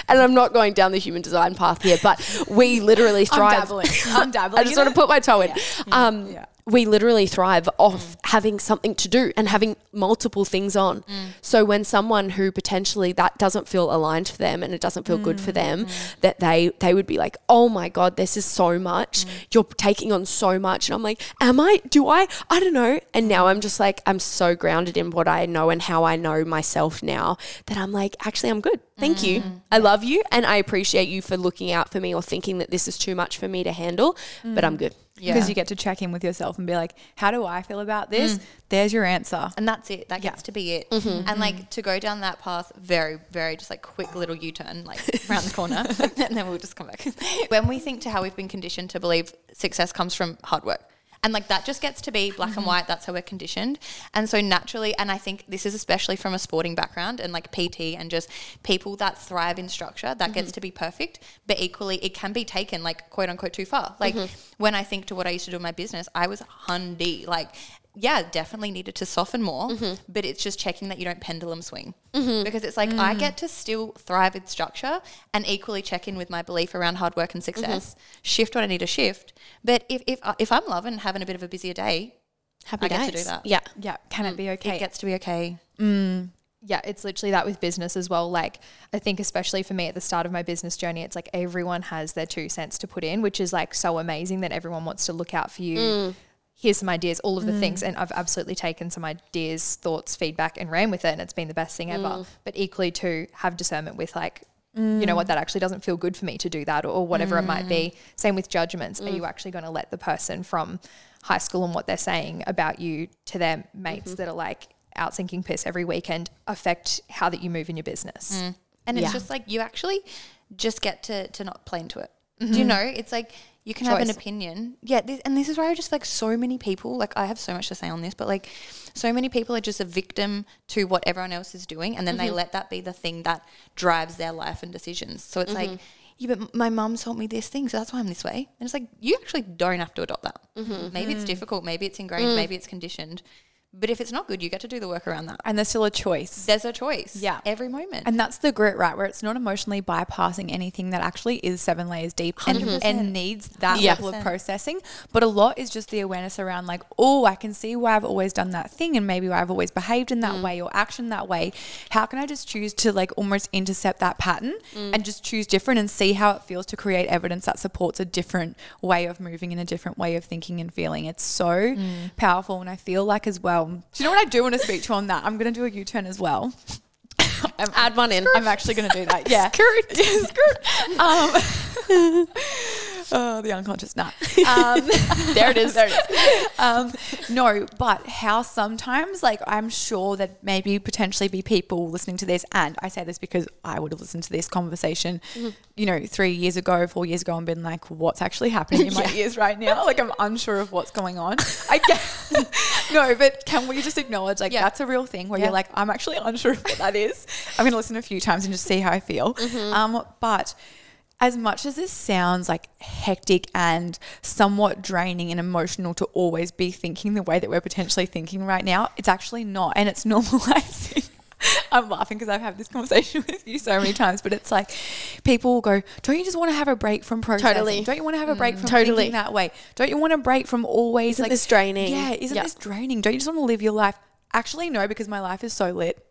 S3: And I'm not going down the human design path here, but we literally thrive.
S2: I'm dabbling. I'm (laughs) dabbling.
S3: I just want to put my toe in. Um,
S2: Yeah.
S3: We literally thrive off mm. having something to do and having multiple things on. Mm. So when someone who potentially that doesn't feel aligned for them and it doesn't feel good for mm, them, that they they would be like, "Oh my god, this is so much. You're taking on so much." And I'm like, "Am I? Do I? I don't know." And now I'm just like, I'm so grounded in what I know and how I know myself now that I'm like, actually, I'm good. Thank you. I love you and I appreciate you for looking out for me or thinking that this is too much for me to handle, but I'm good.
S2: Because you get to check in with yourself and be like, how do I feel about this? Mm. There's your answer.
S4: And that's it. That gets to be it. Mm-hmm. And mm-hmm. like to go down that path, very, very just like quick little U turn, like around the corner, (laughs) (laughs) and then we'll just come back. (laughs) when we think to how we've been conditioned to believe success comes from hard work. And like that just gets to be black and mm-hmm. white. That's how we're conditioned. And so naturally, and I think this is especially from a sporting background and like PT and just people that thrive in structure, that gets mm-hmm. to be perfect. But equally, it can be taken like quote unquote too far. Like mm-hmm. when I think to what I used to do in my business, I was hundy. Like yeah, definitely needed to soften more, mm-hmm. but it's just checking that you don't pendulum swing. Mm-hmm. Because it's like I mm. get to still thrive in structure and equally check in with my belief around hard work and mm-hmm. success, shift what I need to shift. But if, if, uh, if I'm loving having a bit of a busier day,
S3: Happy
S4: I get to do that.
S3: Yeah.
S2: Yeah. Can it mm. be okay?
S4: it gets to be okay. Mm.
S5: yeah, it's literally that with business as well. Like, I think, especially for me at the start of my business journey, it's like everyone has their two cents to put in, which is like so amazing that everyone wants to look out for you. Here's some ideas, all of the things. Mm. And I've absolutely taken some ideas, thoughts, feedback, and ran with it. And it's been the best thing ever. Mm. But equally, to have discernment with like, you know what, mm. that actually doesn't feel good for me to do that or, or whatever it might be. Same with judgments. Are you actually going to let the person from high school and what they're saying about you to their mates mm-hmm. that are like, out sinking piss every weekend affect how that you move in your business.
S4: And it's just like you actually just get to, to not play into it. Do you mm-hmm. know? It's like you can have an opinion. Yeah. This, and this is where I just like so many people, like I have so much to say on this, but like so many people are just a victim to what everyone else is doing. And then they mm-hmm. let that be the thing that drives their life and decisions. So it's like, mm-hmm. yeah, but my mum taught me this thing, so that's why I'm this way. And it's like, you actually don't have to adopt that. Mm-hmm. Maybe it's difficult, maybe it's ingrained, mm. maybe it's conditioned. But if it's not good, you get to do the work around that.
S2: and there's still a choice.
S4: There's a choice.
S2: Yeah.
S4: Every moment.
S2: And that's the grit, right? Where it's not emotionally bypassing anything that actually is seven layers deep and, and needs that
S3: Yeah.
S2: level of processing. But a lot is just the awareness around, like, oh, I can see why I've always done that thing and maybe why I've always behaved in that mm. way or action that way. How can I just choose to, like, almost intercept that pattern mm. and just choose different and see how it feels to create evidence that supports a different way of moving and a different way of thinking and feeling? It's so mm. powerful. And I feel like, as well, do you know what I do want to speak to on that? I'm going to do a U turn as well. (coughs) I'm-
S3: Add one in.
S2: I'm actually going to do that. Yeah. (laughs) Yeah, skirt. (laughs) (laughs) Um, oh, the unconscious nut. Um, (laughs) there it is. There it is. Um, no, but how sometimes, like, I'm sure that maybe potentially be people listening to this, and I say this because I would have listened to this conversation, you know, three years ago, four years ago, and been like, what's actually happening in my (laughs) ears right now? Like, I'm unsure of what's going on. I get, (laughs) no, but can we just acknowledge, like,
S4: Yeah.
S2: that's a real thing where
S4: Yeah.
S2: you're like, I'm actually unsure of what that is. I'm going to listen a few times and just see how I feel. Um, but as much as this sounds like hectic and somewhat draining and emotional to always be thinking the way that we're potentially thinking right now, it's actually not. And it's (laughs) normalizing. I'm laughing because I've had this conversation with you so many times, but it's like people will go, Don't you just want to have a break from processing?
S3: Totally.
S2: Don't you want to have a break mm. from
S3: Totally.
S2: thinking that way? Don't you want a break from always
S3: Isn't
S2: like
S3: this draining?
S2: Yeah, isn't
S3: Yeah.
S2: this draining? Don't you just want to live your life? Actually, no, because my life is so lit.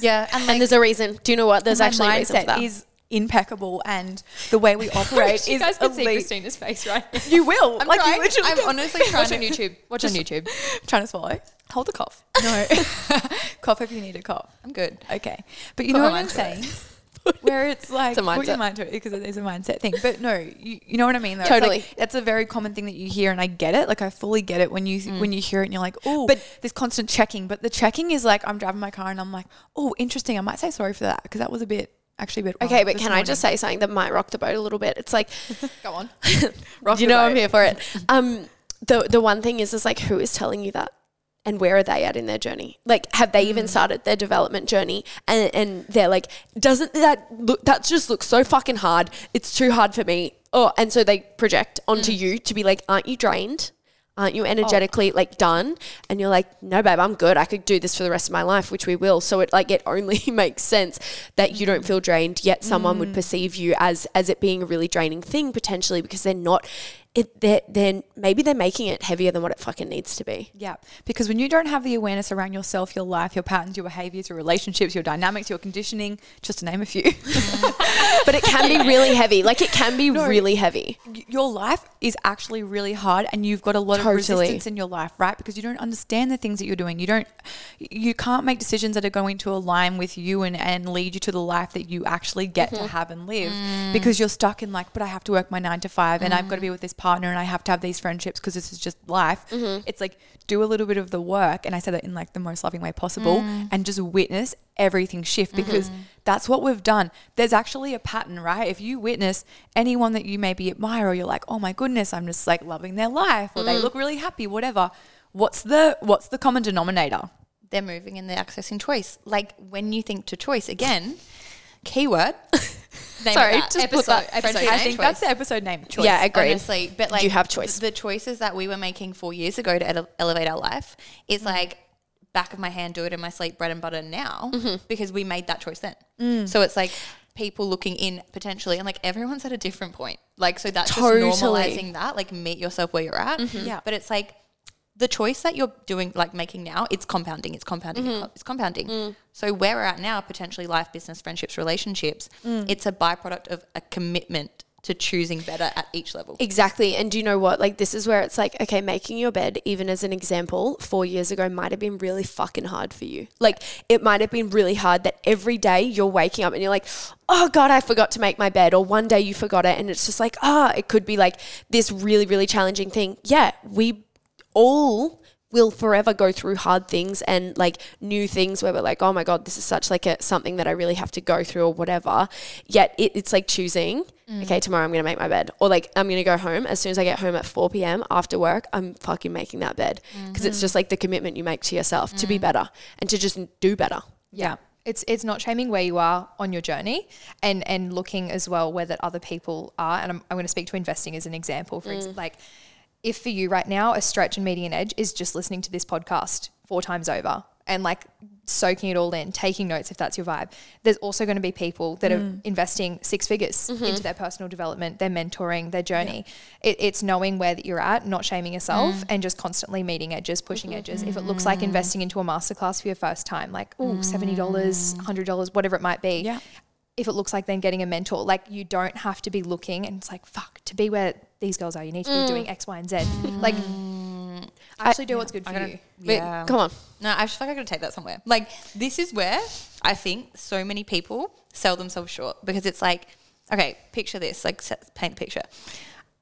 S4: yeah. And like,
S3: And there's a reason. Do you know what? There's actually a reason for that.
S2: is impeccable, and the way we (laughs) operate
S5: you
S2: is
S5: guys can see. Christina's face right now.
S2: You will.
S4: I'm
S2: like
S4: trying.
S2: you literally
S4: I'm
S2: can-
S4: honestly trying
S5: Watch on YouTube. Watch on YouTube. (laughs)
S2: trying to swallow. Hold the cough. No. (laughs) cough if you need a cough.
S4: I'm good.
S2: Okay. But you
S4: Put
S2: know what I'm saying? where it's like
S3: a
S2: put your
S3: mindset.
S2: mind to it because it is a mindset thing. But no, you, you know what I mean. Though.
S3: Totally.
S2: like, that's a very common thing that you hear, and I get it. Like I fully get it when you mm. when you hear it, and you're like, oh, but this constant checking. But the checking is like I'm driving my car, and I'm like, oh, interesting. I might say sorry for that because that was a bit actually a bit.
S3: Okay, but can I just say something that might rock the boat a little bit? It's like, (laughs) (laughs)
S5: Go on.
S2: Rock (laughs)
S3: you know, I'm here for it. Um, the the one thing is, is like, who is telling you that, and where are they at in their journey? Like, have they even started their development journey? And and they're like, doesn't that look? That just looks so fucking hard. It's too hard for me. Oh, and so they project onto you to be like, aren't you drained? Aren't you oh. energetically like done? And you're like, no, babe, I'm good. I could do this for the rest of my life, which we will. So it like it only (laughs) makes sense that you don't mm. feel drained, yet someone would mm. perceive you as as it being a really draining thing potentially because they're not. It they're, they're maybe they're making it heavier than what it fucking needs to be.
S2: Yeah, because when you don't have the awareness around yourself, your life, your patterns, your behaviors, your relationships, your dynamics, your conditioning, just to name a few, (laughs)
S3: But it can be really heavy. Like it can be (laughs) really heavy.
S2: your life is actually really hard and you've got a lot
S3: Totally.
S2: of resistance in your life, right? Because you don't understand the things that you're doing. You don't you can't make decisions that are going to align with you and, and lead you to the life that you actually get to mm-hmm. have and live mm. because you're stuck in like, but I have to work my nine to five and I've got to be with this partner and I have to have these friendships because this is just life. Mm-hmm. It's like do a little bit of the work and I say that in like the most loving way possible mm. and just witness everything shift because mm-hmm. that's what we've done. There's actually a pattern, right? If you witness anyone that you maybe admire or you're like, "Oh my goodness, I'm just like loving their life or they mm. look really happy, whatever." What's the what's the common denominator?
S4: They're moving and they're accessing choice. Like when you think to choice again, keyword. Name
S3: Sorry,
S4: of that.
S3: just put that
S4: episode
S3: episode
S2: I
S4: name,
S2: think
S4: choice.
S2: that's the episode name. Choice.
S3: Yeah, agreed.
S4: Honestly, but like
S3: You have choice.
S4: The choices that we were making four years ago to ele- elevate our life is like back of my hand, do it in my sleep, bread and butter now
S3: Mm-hmm.
S4: because we made that choice then.
S3: Mm.
S4: So it's like people looking in potentially, and like everyone's at a different point. Like so that's
S3: Totally.
S4: just normalizing that. Like meet yourself where you're at.
S3: Mm-hmm.
S2: Yeah.
S4: but it's like. The choice that you're doing, like making now, it's compounding, it's compounding,
S3: Mm-hmm.
S4: it's compounding.
S3: Mm.
S4: So, where we're at now, potentially life, business, friendships, relationships, it's a byproduct of a commitment to choosing better at each level.
S3: Exactly. And do you know what? Like, this is where it's like, okay, making your bed, even as an example, four years ago might have been really fucking hard for you. Like, it might have been really hard that every day you're waking up and you're like, oh God, I forgot to make my bed. Or one day you forgot it. And it's just like, ah, it could be like this really, really challenging thing. Yeah, we all will forever go through hard things and like new things where we're like, oh my God, this is such like a something that I really have to go through or whatever. Yet it, it's like choosing, mm. okay, tomorrow I'm gonna make my bed. Or like I'm gonna go home. As soon as I get home at 4 p.m. after work, I'm fucking making that bed. Because it's mm-hmm. just like the commitment you make to yourself to be mm. better and to just do better.
S2: Yeah.
S5: It's it's not shaming where you are on your journey and and looking as well where that other people are. And I'm, I'm going to speak to investing as an example. For example, mm. like if for you right now a stretch and meeting an edge is just listening to this podcast four times over and like soaking it all in, taking notes if that's your vibe. There's also going to be people that are mm. investing six figures mm-hmm. into their personal development, their mentoring, their journey. It, it's knowing where that you're at, not shaming yourself, mm. and just constantly meeting edges, pushing mm-hmm. edges. If it looks like investing into a masterclass for your first time, like oh seventy dollars, mm. hundred dollars, whatever it might be.
S2: Yeah.
S5: If it looks like then getting a mentor, like you don't have to be looking and it's like fuck to be where these girls are. You need to be mm. doing X, Y, and Z. Like mm. actually do what's good for you.
S3: Wait,
S2: Yeah.
S3: come on.
S4: No, I just feel like I gotta take that somewhere. Like this is where I think so many people sell themselves short because it's like, okay, picture this, like set, paint the picture.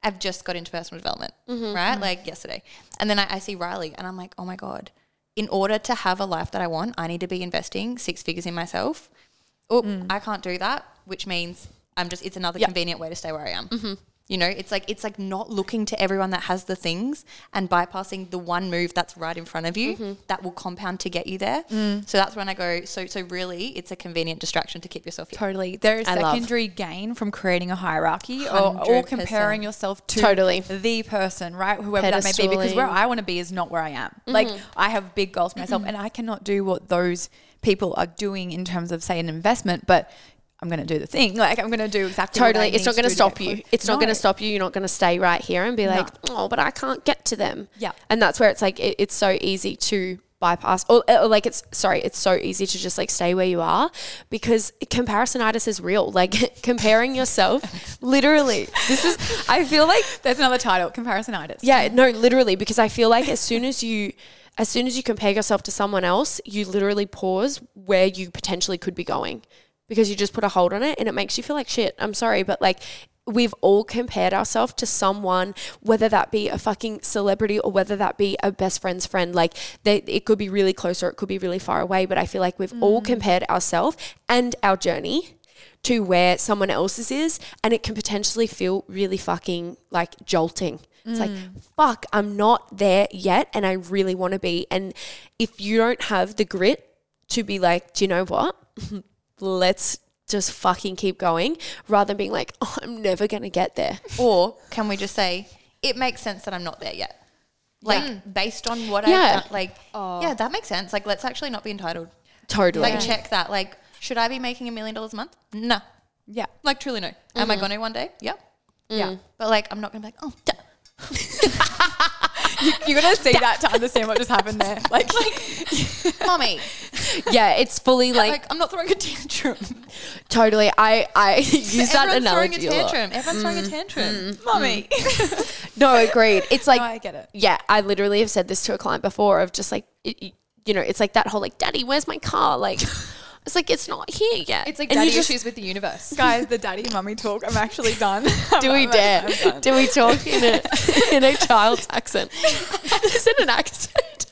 S4: I've just got into personal development, mm-hmm, right? Mm-hmm. Like yesterday, and then I, I see Riley, and I'm like, oh my god. In order to have a life that I want, I need to be investing six figures in myself. Oh, I can't do that, which means I'm just it's another convenient way to stay where I am. Mm-hmm. You know, it's like it's like not looking to everyone that has the things and bypassing the one move that's right in front of you mm-hmm. that will compound to get you there. Mm. So that's when I go. So so really, it's a convenient distraction to keep yourself here.
S2: Totally. There is
S3: I love.
S2: secondary gain from creating a hierarchy or, or comparing yourself to
S3: Totally.
S2: the person, right? Whoever that may be. Because where I want to be is not where I am. Like mm-hmm. I have big goals for myself mm-hmm. and I cannot do what those people are doing in terms of say an investment, but I'm going to do the thing. Like I'm going to do exactly what I
S3: Totally. It's not going to stop you. It's not going to stop you. You're not going to stay right here and be like, oh, but I can't get to them.
S2: Yeah.
S3: And that's where it's like, it, it's so easy to bypass or, or like it's sorry it's so easy to just like stay where you are because comparisonitis is real (laughs) like comparing yourself (laughs) literally this is i feel like (laughs)
S2: There's another title, comparisonitis.
S3: yeah no literally because i feel like as soon as you as soon as you compare yourself to someone else you literally pause where you potentially could be going because you just put a hold on it and it makes you feel like shit. I'm sorry, but like we've all compared ourselves to someone, whether that be a fucking celebrity or whether that be a best friend's friend. Like they, it could be really close or it could be really far away, but I feel like we've all mm. compared ourselves and our journey to where someone else's is, and it can potentially feel really fucking like jolting. It's like, mm. fuck, I'm not there yet, and I really want to be. And if you don't have the grit to be like, do you know what? (laughs) Let's just fucking keep going rather than being like, oh, I'm never going to get there.
S4: Or can we just say it makes sense that I'm not there yet? Like based on what
S3: Yeah.
S4: I've done, like oh. yeah, that makes sense. Like let's actually not be entitled.
S3: Totally.
S4: Like check that. Like should I be making a million dollars a month? No.
S2: Yeah.
S4: Like truly no. Am I going to one day? Yeah. Mm.
S2: Yeah.
S4: But like I'm not going to be like oh. Duh.
S2: You're gonna say that to understand what just happened there. (laughs) Like, like
S4: Mommy, (laughs)
S3: yeah, it's fully like,
S4: like I'm not throwing a tantrum.
S3: totally. I, I (laughs) use that
S4: Everyone's throwing a
S3: analogy a
S4: tantrum. Everyone's throwing a mm, tantrum. Mm, mm.
S2: mommy.
S3: No, agreed. It's like,
S2: No, I get it.
S3: yeah, I literally have said this to a client before of just like, it- you know, it's like that whole like, daddy, where's my car? Like, it's like, it's not here yet.
S5: It's like
S3: And you
S5: daddy
S3: just-
S5: issues with the universe. (laughs)
S2: Guys, the daddy mummy talk. I'm actually done. (laughs)
S3: Do we
S2: I'm-
S3: dare?
S2: I'm.
S3: Do we talk in a in a child's accent? (laughs) Is it an accent?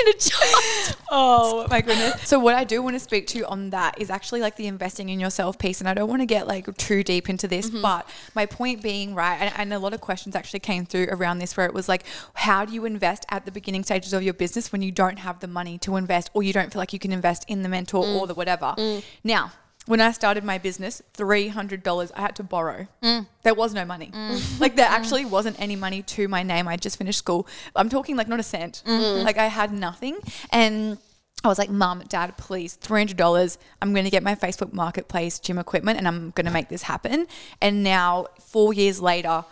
S3: In a child's. (laughs)
S2: Oh my goodness. So what I do want to speak to on that is actually like the investing in yourself piece. And I don't want to get like too deep into this, mm-hmm. but my point being, right, and, and a lot of questions actually came through around this where it was like, how do you invest at the beginning stages of your business when you don't have the money to invest or you don't feel like you can invest in the mentor or mm. the whatever? Mm. Now, when I started my business, three hundred dollars I had to borrow. Mm. There was no money. Mm. (laughs) Like there mm. actually wasn't any money to my name. I just finished school. I'm talking like not a cent. Like I had nothing, and I was like, "Mom, Dad, please, three hundred dollars. I'm going to get my Facebook Marketplace gym equipment, and I'm going to make this happen." And now, four years later,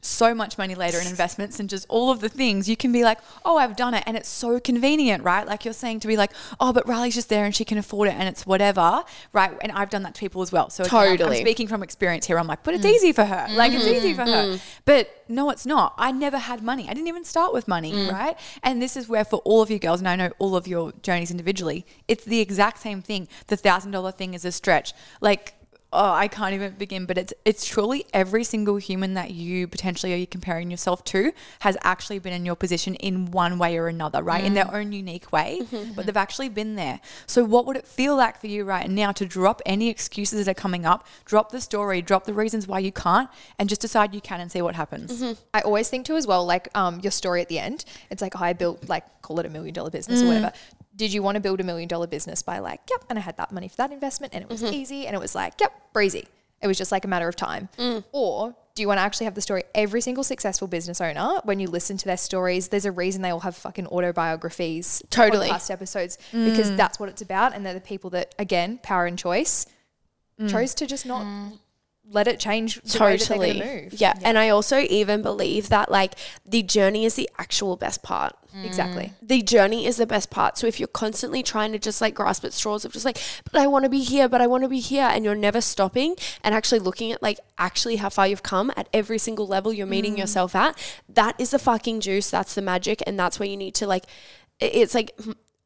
S2: so much money later in investments and just all of the things, you can be like, oh, I've done it. And it's so convenient, right? Like you're saying to be like, oh, but Riley's just there and she can afford it and it's whatever, right? And I've done that to people as well. So again, I'm- I'm,
S3: Totally.
S2: speaking from experience here. I'm like, but it's mm. easy for her. Like it's easy mm-hmm. for her. Mm. But no, it's not. I never had money. I didn't even start with money, mm. right? And this is where for all of you girls, and I know all of your journeys individually, it's the exact same thing. The thousand dollar thing is a stretch. Like oh, I can't even begin, but it's it's truly every single human that you potentially are you comparing yourself to has actually been in your position in one way or another, right? In their mm. own unique way, (laughs) but they've actually been there. So what would it feel like for you right now to drop any excuses that are coming up, drop the story, drop the reasons why you can't, and just decide you can and see what happens? Mm-hmm.
S5: I always think too as well, like um, your story at the end. It's like, oh, I built like call it a million dollar business or mm. whatever. Did you want to build a million dollar business by like, yep, and I had that money for that investment and it was mm-hmm. easy and it was like, yep, breezy. It was just like a matter of time. Mm. Or do you want to actually have the story? Every single successful business owner, when you listen to their stories, there's a reason they all have fucking autobiographies,
S3: Totally.
S5: podcast episodes, because mm. that's what it's about. And they're the people that, again, power and choice, mm. chose to just not let it change the way that they're
S3: Totally.
S5: going.
S3: Yeah. And I also even believe that like the journey is the actual best part.
S5: Exactly. Mm.
S3: the journey is the best part. So if you're constantly trying to just like grasp at straws of just like, but I want to be here, but I want to be here, and you're never stopping and actually looking at like actually how far you've come at every single level you're meeting mm. yourself at, that is the fucking juice. That's the magic, and that's where you need to like. It's like.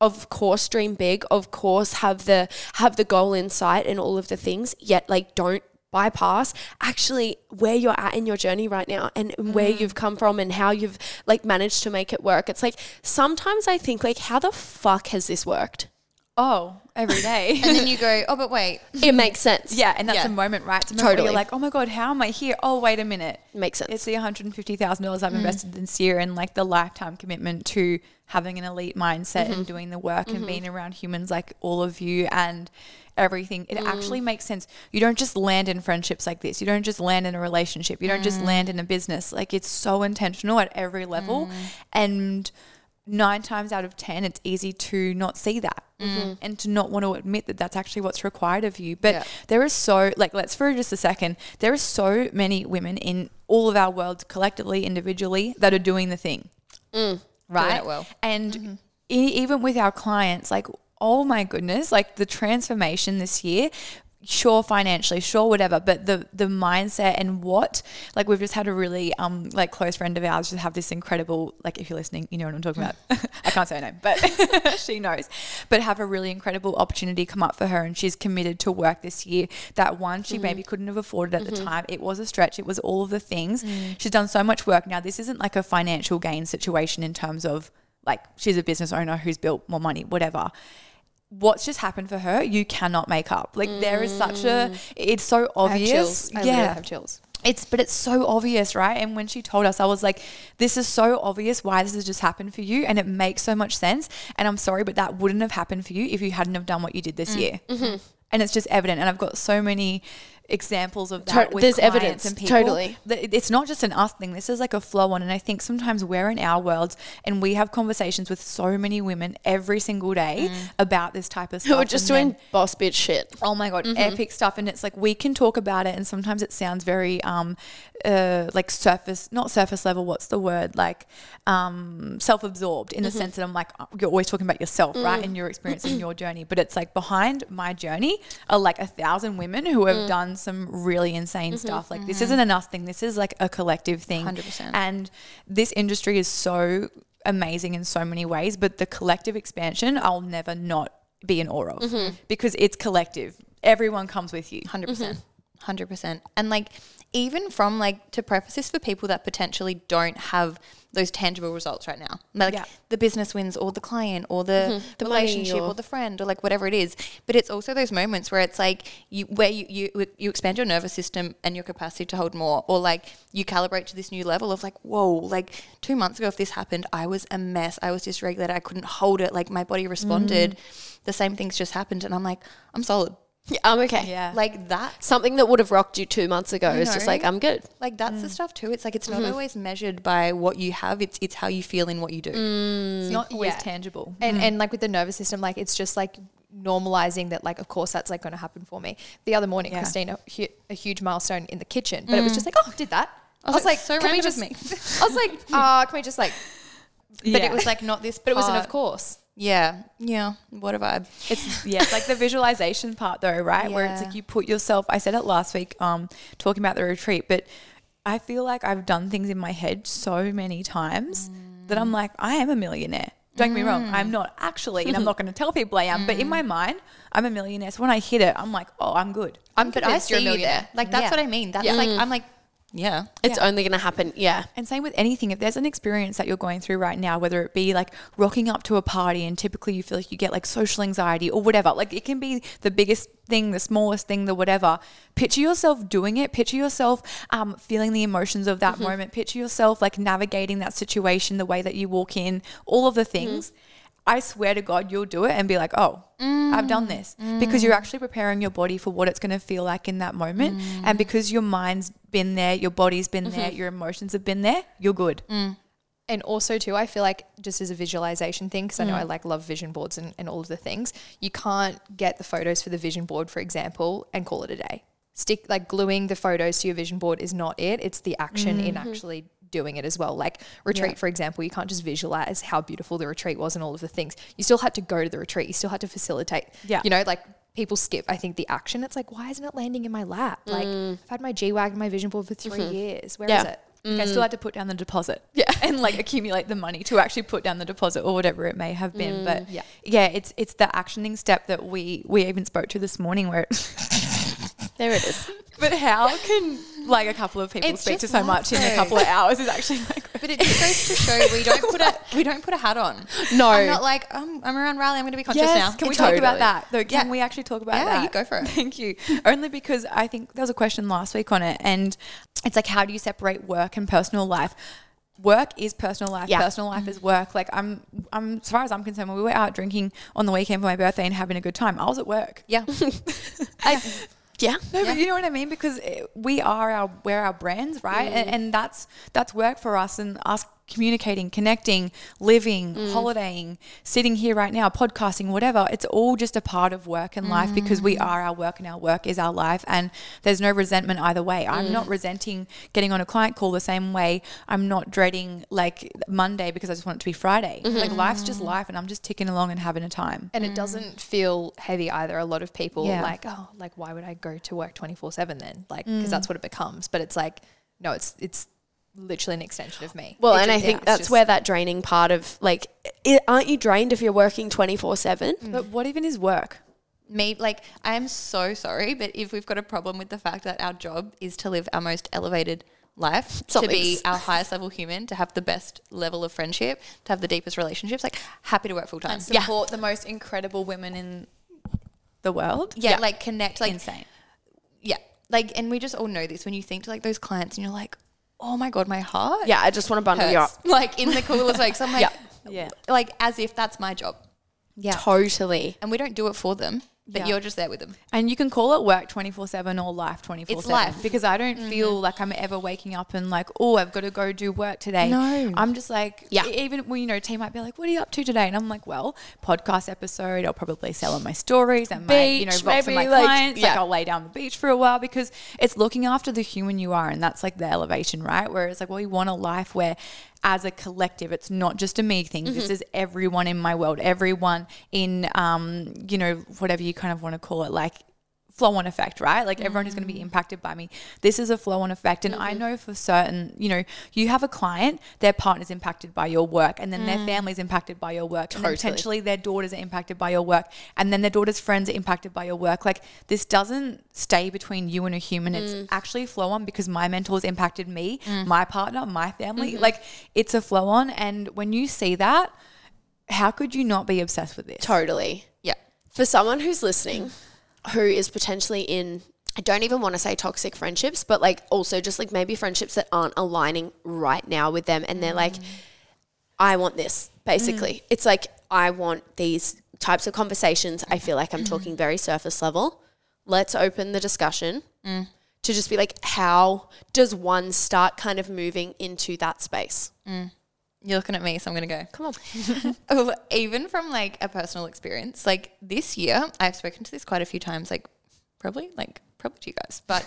S3: Of course, dream big. Of course, have the have the goal in sight and all of the things. Yet, like, don't bypass actually where you're at in your journey right now and where mm. you've come from and how you've like managed to make it work. It's like sometimes I think like how the fuck has this worked?
S2: Oh, every day. (laughs)
S4: And then you go, oh, but (laughs) wait.
S3: It makes sense.
S2: Yeah, and that's
S4: Yeah.
S2: a moment, right? It's a moment
S3: Totally.
S2: you're like, oh my God, how am I here? Oh, wait a minute.
S3: Makes sense.
S2: It's the $150,000 I've mm. invested this year and like the lifetime commitment to having an elite mindset and mm-hmm. doing the work and mm-hmm. being around humans like all of you and everything. It actually mm. makes sense. You don't just land in friendships like this. You don't just land in a relationship. You don't just mm. land in a business. Like it's so intentional at every level. Mm. And nine times out of 10, it's easy to not see that mm-hmm. and to not want to admit that that's actually what's required of you. But
S3: Yeah.
S2: there is so, like, let's for just a second, there are so many women in all of our worlds, collectively, individually, that are doing the thing. Right?
S4: it well.
S2: And mm-hmm. e- even with our clients, like, oh my goodness, like the transformation this year sure financially sure whatever but the the mindset and what like we've just had a really um like close friend of ours just have this incredible like if you're listening you know what i'm talking mm. about. (laughs) I can't say her name but (laughs) she knows. But have a really incredible opportunity come up for her and she's committed to work this year that one she mm. maybe couldn't have afforded at the mm-hmm. time. It was a stretch. It was all of the things. Mm. She's done so much work. Now this isn't like a financial gain situation in terms of like she's a business owner who's built more money whatever what's just happened for her, you cannot make up. Like there is such a, mm. it's so
S5: I
S2: obvious.
S5: chills. I
S2: yeah,
S5: have chills.
S2: it's but it's so obvious, right? And when she told us, I was like, this is so obvious why this has just happened for you, and it makes so much sense. And I'm sorry, but that wouldn't have happened for you if you hadn't have done what you did this mm. year. Mm-hmm. And it's just evident. And I've got so many examples of that.
S3: To-
S2: with
S3: there's evidence,
S2: and people.
S3: totally.
S2: It's not just an us thing. This is like a flow on. And I think sometimes we're in our worlds and we have conversations with so many women every single day about this type of stuff.
S3: Who are just
S2: and then-
S3: doing boss bitch shit.
S2: Oh my god, epic stuff, and it's like we can talk about it, and sometimes it sounds very um, uh, like surface, not surface level. What's the word? Like um, self-absorbed in the sense that I'm like uh, you're always talking about yourself, right, and your (clears throat) experience and your journey. But it's like behind my journey are like a thousand women who have done some really insane stuff. Like this isn't an us thing. This is like a collective thing.
S4: 100%.
S2: And this industry is so amazing in so many ways, but the collective expansion, I'll never not be in awe of because it's collective. Everyone comes with you.
S4: 100%. percent mm-hmm. 100%. And like, even from like, to preface this for people that potentially don't have those tangible results right now, like
S2: Yeah.
S4: the business wins or the client or the, mm-hmm.
S3: The money
S4: relationship or,
S3: or-
S4: the friend or like whatever it is. But it's also those moments where it's like you, where you, you, you expand your nervous system and your capacity to hold more, or like you calibrate to this new level of like, whoa, like two months ago, if this happened, I was a mess. I was dysregulated. I couldn't hold it. Like my body responded. Mm. The same things just happened. And I'm like, I'm solid.
S3: Yeah, I'm okay.
S2: Yeah.
S4: Like that
S3: Something that would have rocked you two months ago
S4: You
S3: is just
S4: know?
S3: like, I'm good.
S4: Like that's the
S2: Mm.
S4: stuff too. It's like it's
S2: Mm-hmm.
S4: not always measured by what you have. It's it's how you feel in what you do.
S2: It's not always
S5: Yeah.
S2: tangible.
S5: and and like with the nervous system like it's just like normalizing that like of course that's like going to happen for me the other morning
S2: Yeah.
S5: christina hit a huge milestone in the kitchen but it was just like oh did that i was,
S4: like,
S5: like,
S4: so
S5: can we
S4: random of
S5: just
S4: me.
S5: i was like uh can we just like
S4: But it was like not this.
S5: but it wasn't of course
S4: Yeah, yeah. What a vibe.
S2: It's yeah, it's like the visualization part though, right? Where it's like you put yourself. I said it last week, um, talking about the retreat, but I feel like I've done things in my head so many times that I'm like, I am a millionaire. Don't get me wrong, I'm not actually, and I'm not going to tell people I am, but in my mind, I'm a millionaire. So when I hit it, I'm like, oh, I'm good.
S5: i'm
S4: But I see you there. Like that's
S2: Yeah.
S4: what I mean. That's
S5: Yeah.
S4: like I'm like, yeah.
S3: It's only going to happen. Yeah.
S2: And same with anything. If there's an experience that you're going through right now, whether it be like rocking up to a party and typically you feel like you get like social anxiety or whatever, like it can be the biggest thing, the smallest thing, the whatever. Picture yourself doing it. Picture yourself um, feeling the emotions of that moment. Picture yourself like navigating that situation, the way that you walk in, all of the things. I swear to God, you'll do it and be like, oh, I've done mm. this. Because you're actually preparing your body for what it's going to feel like in that moment. Mm. And because your mind's been there, your body's been there, mm-hmm. your emotions have been there, you're good. Mm.
S5: and also too i feel like just as a visualization thing because i know i like love vision boards and, and all of the things you can't get the photos for the vision board for example and call it a day. Stick like gluing the photos to your vision board is not it it's the action in mm-hmm. actually doing it as well like retreat for example you can't just visualize how beautiful the retreat was and all of the things you still had to go to the retreat you still had to facilitate
S2: Yeah.
S5: you know like people skip i think the action it's like why isn't it landing in my lap like mm. i've had my g-wag and my vision board for 3 mm-hmm. years Where is
S3: Yeah.
S5: it mm.
S2: I still had to put down the deposit. Yeah. (laughs) And like accumulate the money to actually put down the deposit or whatever it may have been. but mm.
S5: Yeah.
S2: yeah, it's it's the actioning step that we we even spoke to this morning where (laughs) (laughs)
S3: There it is.
S2: But how can like a couple of people
S4: It's
S2: speak to so much in a couple of hours is actually like (laughs)
S4: But it just goes to show we don't put a (laughs) we don't put a hat on.
S3: No.
S4: I'm not like um, I'm around Riley. I'm going to be conscious
S2: Yes,
S4: now.
S2: can we
S4: It's
S2: talk about that? Though, can
S4: Yeah.
S2: we actually talk about
S4: Yeah,
S2: that?
S4: you go for it. (laughs)
S2: Thank you. Only because I think there was a question last week on it, and it's like, how do you separate work and personal life? Work is personal life.
S3: Yeah.
S2: Personal life is work. Like I'm, I'm as far as I'm concerned, when we were out drinking on the weekend for my birthday and having a good time, I was at work.
S4: Yeah.
S2: I,
S3: Yeah.
S2: no, but you know what I mean because it- we are our we're our brands, right? Mm. And, and that's that's work for us, and us communicating, connecting, living, mm. holidaying, sitting here right now, podcasting, whatever. It's all just a part of work and life because we mm. are our work and our work is our life. And there's no resentment either way. I'm mm. not resenting getting on a client call the same way I'm not dreading like Monday because I just want it to be Friday. Mm-hmm. Like life's just life and I'm just ticking along and having a time.
S5: And it doesn't feel heavy either. A lot of people
S2: Yeah.
S5: like, oh, like why would I go to work twenty four seven then? Like, because that's what it becomes. But it's like, no, it's it's literally an extension of me.
S3: Well,
S5: It
S3: and
S5: ju-
S3: I think
S5: it's
S3: that's
S5: just-
S3: where that draining part of like, i aren't you drained if you're working 24 7? Mm.
S2: But what even is work?
S4: me like I am so sorry, but if we've got a problem with the fact that our job is to live our most elevated life, (laughs) to be our highest level human, to have the best level of friendship, to have the deepest relationships, like happy to work full time.
S2: And support the most incredible women in the world.
S4: Yeah, like connect, like
S2: Insane.
S4: yeah, like, and we just all know this when you think to like those clients and you're like, oh my god, my heart,
S3: Yeah, I just want to bundle you up. (laughs)
S4: like in the coolest way. So I'm like,
S2: yeah. Yeah.
S4: like as if that's my job,
S2: Yeah.
S3: Totally.
S4: and we don't do it for them, but
S2: Yeah.
S4: you're just there with them.
S2: And you can call it work 24 7 or life 24
S4: It's
S2: 7.
S4: life.
S2: Because I don't mm-hmm. feel like I'm ever waking up and like, oh, I've got to go do work today.
S4: No.
S2: I'm just like,
S3: Yeah.
S2: even when, you know, team might be like, what are you up to today? And I'm like, well, podcast episode. I'll probably sell on my stories and my, you know,
S3: Beach,
S2: rocks my
S3: like,
S2: clients. Like. I'll lay down the beach for a while because it's looking after the human you are. And that's like the elevation, right? Where it's like, well, you want a life where as a collective, it's not just a me thing.
S3: Mm-hmm.
S2: This is everyone in my world, everyone in, um, you know, whatever you kind of want to call it, like flow on effect, right? Like everyone is going to be mm. impacted by me. This is a flow on effect. And I mm-hmm. know for certain, you know, you have a client, their partner's impacted by your work, and then their mm. family's impacted by your work, and potentially their daughters are impacted by your work, and then their daughter's friends are impacted by your work. Like this doesn't stay between you and a human. It's mm. actually flow on because my mentors impacted me, my partner, my family. Mm-hmm. Like it's a flow on. And when you see that, how could you not be obsessed with this?
S3: Totally.
S4: Yeah.
S3: For someone who's listening, who is potentially in, I don't even want to say toxic friendships, but like also just like maybe friendships that aren't aligning right now with them. And they're like, mm. I want this, basically. Mm. It's like, I want these types of conversations. I feel like I'm mm-hmm. talking very surface level. Let's open the discussion mm. to just be like, how does one start kind of moving into that space?
S4: You're looking at me, so I'm going to go.
S3: Come on. (laughs)
S4: Oh, even from like a personal experience, like this year, I've spoken to this quite a few times, like probably, like probably to you guys, but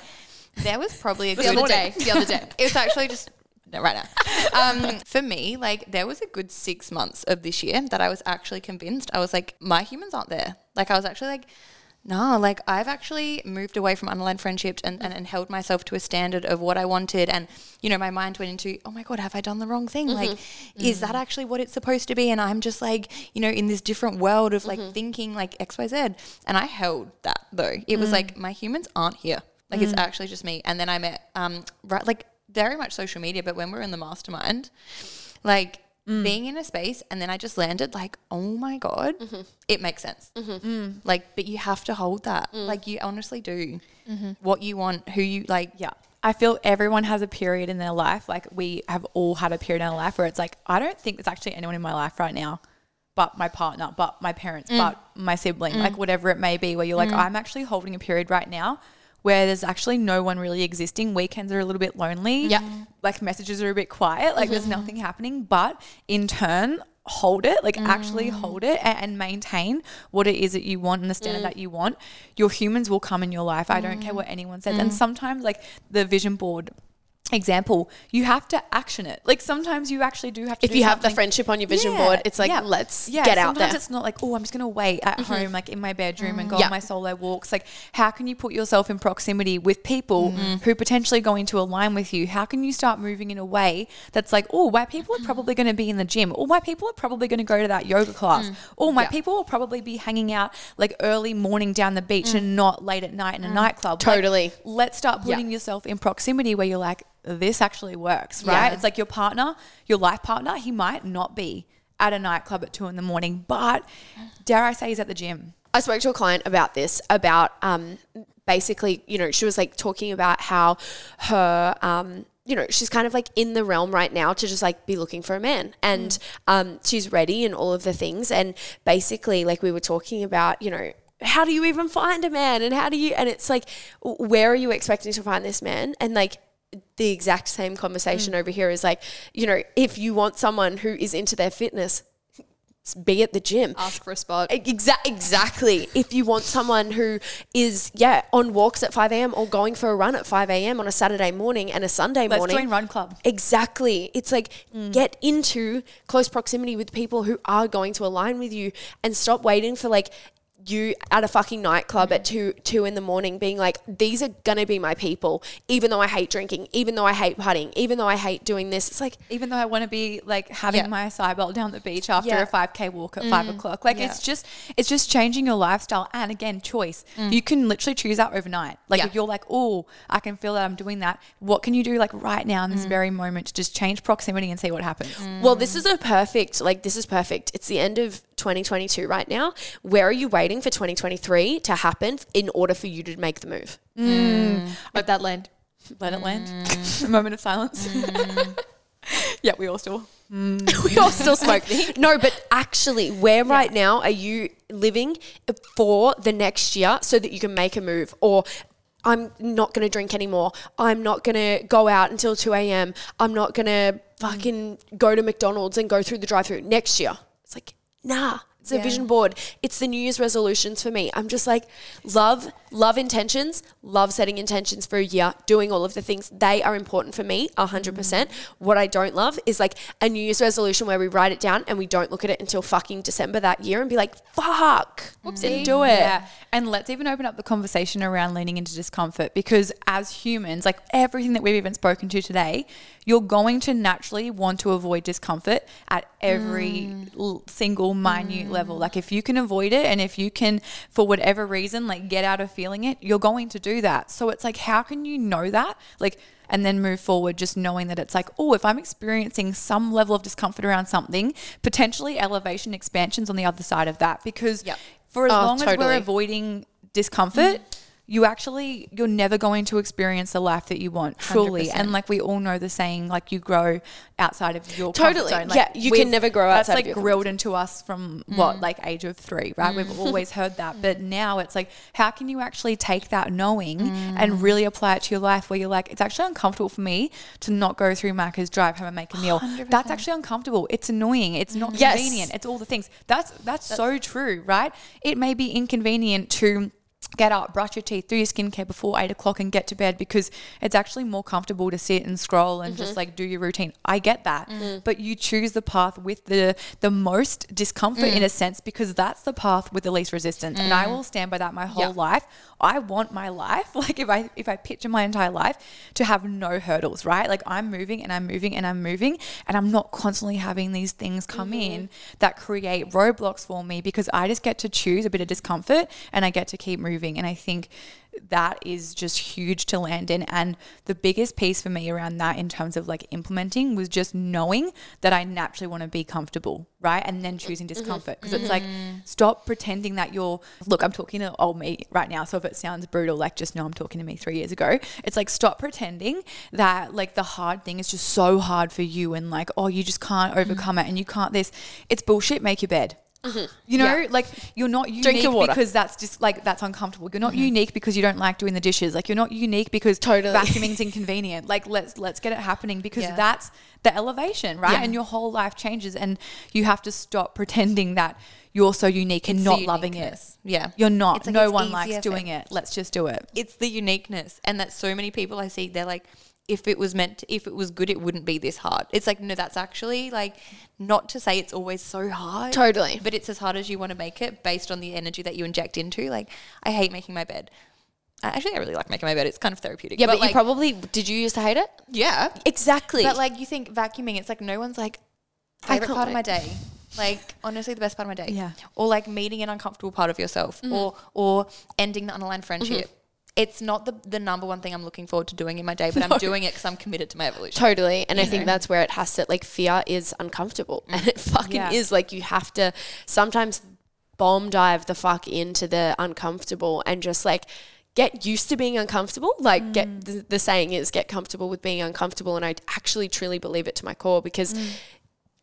S4: there was probably a
S5: the
S4: good
S5: other day. The other day. (laughs)
S4: It was actually just no, right now. Um, for me, like there was a good six months of this year that I was actually convinced. I was like, my humans aren't there. Like I was actually like, no, like I've actually moved away from unaligned friendships and, and, and held myself to a standard of what I wanted. And, you know, my mind went into, oh my God, have I done the wrong thing? Like, mm-hmm. is mm-hmm. that actually what it's supposed to be? And I'm just like, you know, in this different world of like mm-hmm. thinking like XYZ. And I held that though. It was like, mm. my humans aren't here. Like, it's mm. actually just me. And then I met, um, right, like very much social media, but when we are in the mastermind, like, Mm. being in a space and then I just landed like, oh my God, mm-hmm. it makes sense. Mm-hmm. Mm. Like, but you have to hold that. Mm. Like, you honestly do mm-hmm. what you want, who you like.
S2: Yeah. I feel everyone has a period in their life. Like we have all had a period in our life where it's like, I don't think there's actually anyone in my life right now, but my partner, but my parents, but my sibling, like whatever it may be, where you're like, I'm actually holding a period right now where there's actually no one really existing. Weekends are a little bit lonely.
S3: Yeah.
S2: Like messages are a bit quiet. Like there's mm-hmm. nothing happening. But in turn, hold it, like actually mm. hold it and, and maintain what it is that you want and the standard mm. that you want. Your humans will come in your life. I don't care mm. what anyone says. And sometimes, like the vision board example, you have to action it. Like sometimes you actually do have to.
S3: If you have the friendship on your vision
S2: Yeah,
S3: board, it's like,
S2: yeah.
S3: let's
S2: Yeah,
S3: get out
S2: sometimes
S3: there.
S2: it's not like, oh, I'm just going to wait at mm-hmm. home, like in my bedroom and go on my solo walks. Like, how can you put yourself in proximity with people mm-hmm. who potentially going to align with you? How can you start moving in a way that's like, oh, my people are mm-hmm. probably going to be in the gym, or my people are probably going to go to that yoga class, mm. or my people will probably be hanging out like early morning down the beach mm. and not late at night in a mm. nightclub. Like,
S3: Totally.
S2: let's start putting yourself in proximity where you're like, this actually works, right?
S3: Yeah.
S2: It's like your partner, your life partner, he might not be at a nightclub at two in the morning, but dare I say he's at the gym.
S3: I spoke to a client about this, about um, basically, you know, she was like talking about how her, um, you know, she's kind of like in the realm right now to just like be looking for a man and um, she's ready and all of the things. And basically, like we were talking about, you know, how do you even find a man and how do you, and it's like, where are you expecting to find this man? And like, the exact same conversation mm. over here is like, you know, if you want someone who is into their fitness, be at the gym.
S5: Ask for a spot.
S3: Exa- exactly. If you want someone who is, yeah, on walks at 5 a.m. or going for a run at 5 a.m. on a Saturday morning and a Sunday
S2: Let's
S3: morning.
S2: join Run Club.
S3: Exactly. It's like mm. get into close proximity with people who are going to align with you and stop waiting for like you at a fucking nightclub at mm-hmm. two two in the morning being like, these are gonna be my people, even though I hate drinking, even though I hate putting, even though I hate doing this. It's like
S2: even though I want to be like having
S3: Yeah.
S2: my acai bowl down the beach after
S3: Yeah.
S2: a 5k walk at five mm. o'clock. Like it's just it's just changing your lifestyle and again choice. Mm. You can literally choose that overnight. Like
S3: Yeah.
S2: if you're like, oh, I can feel that I'm doing that. What can you do like right now in this mm. very moment to just change proximity and see what happens?
S3: Well, this is a perfect, like, this is perfect. It's the end of 2022 right now. Where are you waiting for 2023 to happen in order for you to make the move? Mm. Mm.
S5: Let that land.
S2: Let it land. Mm. (laughs) a moment of silence. (laughs) yeah, we all still. (laughs)
S3: we all still smoke. no, but actually, where right now are you living for the next year so that you can make a move? Or I'm not going to drink anymore. I'm not going to go out until 2 a.m. I'm not going to fucking go to McDonald's and go through the drive through next year. It's like, nah. It's a vision board. It's the New Year's resolutions for me. I'm just like, love, love intentions, love setting intentions for a year, doing all of the things. They are important for me, 100%. Mm-hmm. What I don't love is like a New Year's resolution where we write it down and we don't look at it until fucking December that year and be like, fuck, didn't do it.
S2: Yeah. And let's even open up the conversation around leaning into discomfort because as humans, like everything that we've even spoken to today, you're going to naturally want to avoid discomfort at every mm. l- single minute mm. level. Like if you can avoid it and if you can, for whatever reason, like get out of feeling it, you're going to do that. So it's like, how can you know that? Like, and then move forward just knowing that it's like, oh, if I'm experiencing some level of discomfort around something, potentially elevation expansions on the other side of that. Because for as
S3: Oh,
S2: long as we're avoiding discomfort, you actually you're never going to experience the life that you want truly. And like we all know the saying, like you grow outside of your comfort
S3: Totally.
S2: zone. Like,
S3: Yeah, you can never grow
S2: That's
S3: outside of
S2: like
S3: comfort
S2: grilled into us from what mm. like age of three, right? We've mm. always heard that, but now it's like, how can you actually take that knowing and mm. really apply it to your life? Where you're like, it's actually uncomfortable for me to not go through Macca's, drive home, and make a meal. That's actually uncomfortable. It's annoying. It's not
S3: Yes.
S2: convenient. It's all the things. That's that's, so true, right? It may be inconvenient to get up, brush your teeth, do your skincare before eight o'clock and get to bed because it's actually more comfortable to sit and scroll and just mm-hmm. like do your routine. I get that. Mm-hmm. But you choose the path with the the most discomfort in mm. a sense because that's the path with the least resistance. And I mm. will stand by that my whole life. I want my life, (laughs) like if I if I picture my entire life to have no hurdles, right? Like I'm moving and I'm moving and I'm moving and I'm not constantly having these things come mm-hmm. in that create roadblocks for me because I just get to choose a bit of discomfort and I get to keep moving. And I think that is just huge to land in. And the biggest piece for me around that in terms of like implementing was just knowing that I naturally want to be comfortable, right? And then choosing mm-hmm. discomfort. Because it's mm-hmm. like, stop pretending that you're, look, I'm talking to old me right now. So if it sounds brutal, like just know I'm talking to me three years ago. It's like, stop pretending that like the hard thing is just so hard for you and like, oh, you just can't mm-hmm. overcome it and you can't this. It's bullshit. Make your bed. Mm-hmm. You know, like you're not unique because that's just like that's uncomfortable. You're not mm-hmm. unique because you don't like doing the dishes. Like you're not unique because
S3: Totally.
S2: vacuuming's inconvenient. Like let's let's get it happening because
S4: Yeah.
S2: that's the elevation, right?
S4: Yeah.
S2: And your whole life changes, and you have to stop pretending that you're so unique and
S4: It's
S2: not loving it.
S4: Yeah.
S2: You're not.
S4: Like
S2: no one likes doing
S4: for-
S2: it. Let's just do it.
S4: it's the uniqueness and that so many people I see they're like if it was meant to, if it was good it wouldn't be this hard. It's like no that's actually like not to say it's always so hard.
S3: Totally.
S4: But it's as hard as you want to make it based on the energy that you inject into. Like I hate making my bed. I- Actually, I really like making my bed. It's kind of therapeutic.
S3: Yeah, but,
S4: like,
S3: you probably, did you used to hate it?
S4: yeah.
S3: Exactly.
S4: But like you think vacuuming, it's like no one's like favorite part of my day. Like honestly, the best part of my day.
S2: Yeah.
S4: Or like meeting an uncomfortable part of yourself, mm. or or ending the unaligned friendship. It's not the the number one thing I'm looking forward to doing in my day, but I'm doing it because I'm committed to my evolution.
S3: Totally. And I think that's where it has to, like, fear is uncomfortable. Mm. And it fucking
S2: Yeah.
S3: is. Like, you have to sometimes bomb dive the fuck into the uncomfortable and just, like, get used to being uncomfortable. Like, get mm. the, the saying is get comfortable with being uncomfortable. And I actually truly believe it to my core because it-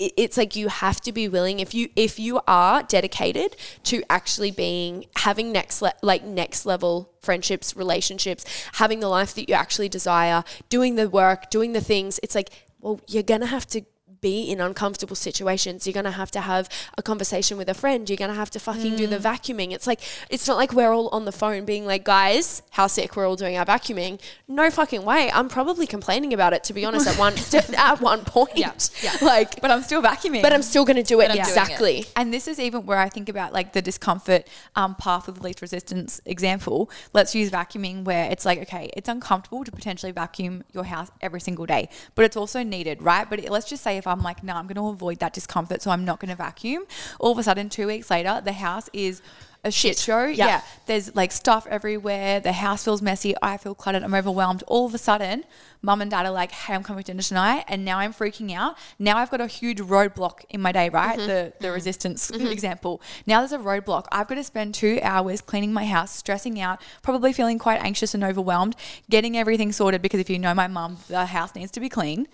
S3: it's like you have to be willing if you if you are dedicated to actually being having next le- like next level friendships relationships having the life that you actually desire doing the work doing the things it's like well you're gonna have to be in uncomfortable situations. You're gonna have to have a conversation with a friend. You're gonna have to fucking do the vacuuming. It's like it's not like we're all on the phone being like, guys, how sick we're all doing our vacuuming. No fucking way. I'm probably complaining about it to be honest at one (laughs) (laughs) at one point.
S5: Yeah, yeah. (laughs)
S3: Like,
S2: But I'm still vacuuming.
S3: but I'm still gonna do it
S4: I'm it.
S3: exactly.
S2: And this is even where I think about like the discomfort um, path of the least resistance example. Let's use vacuuming where it's like, okay, it's uncomfortable to potentially vacuum your house every single day, but it's also needed, right? But let's just say if I'm like, no, I'm going to avoid that discomfort, so I'm not going to vacuum. All of a sudden, two weeks later, the house is a shit, show.
S3: Yeah.
S2: Yeah. There's like stuff everywhere. The house feels messy. I feel cluttered. I'm overwhelmed. All of a sudden, mum and dad are like, hey, I'm coming to dinner tonight. And now I'm freaking out. Now I've got a huge roadblock in my day, right? Mm-hmm. The, the mm-hmm. resistance mm-hmm. example. Now there's a roadblock. I've got to spend two hours cleaning my house, stressing out, probably feeling quite anxious and overwhelmed, getting everything sorted because if you know my mum, the house needs to be clean.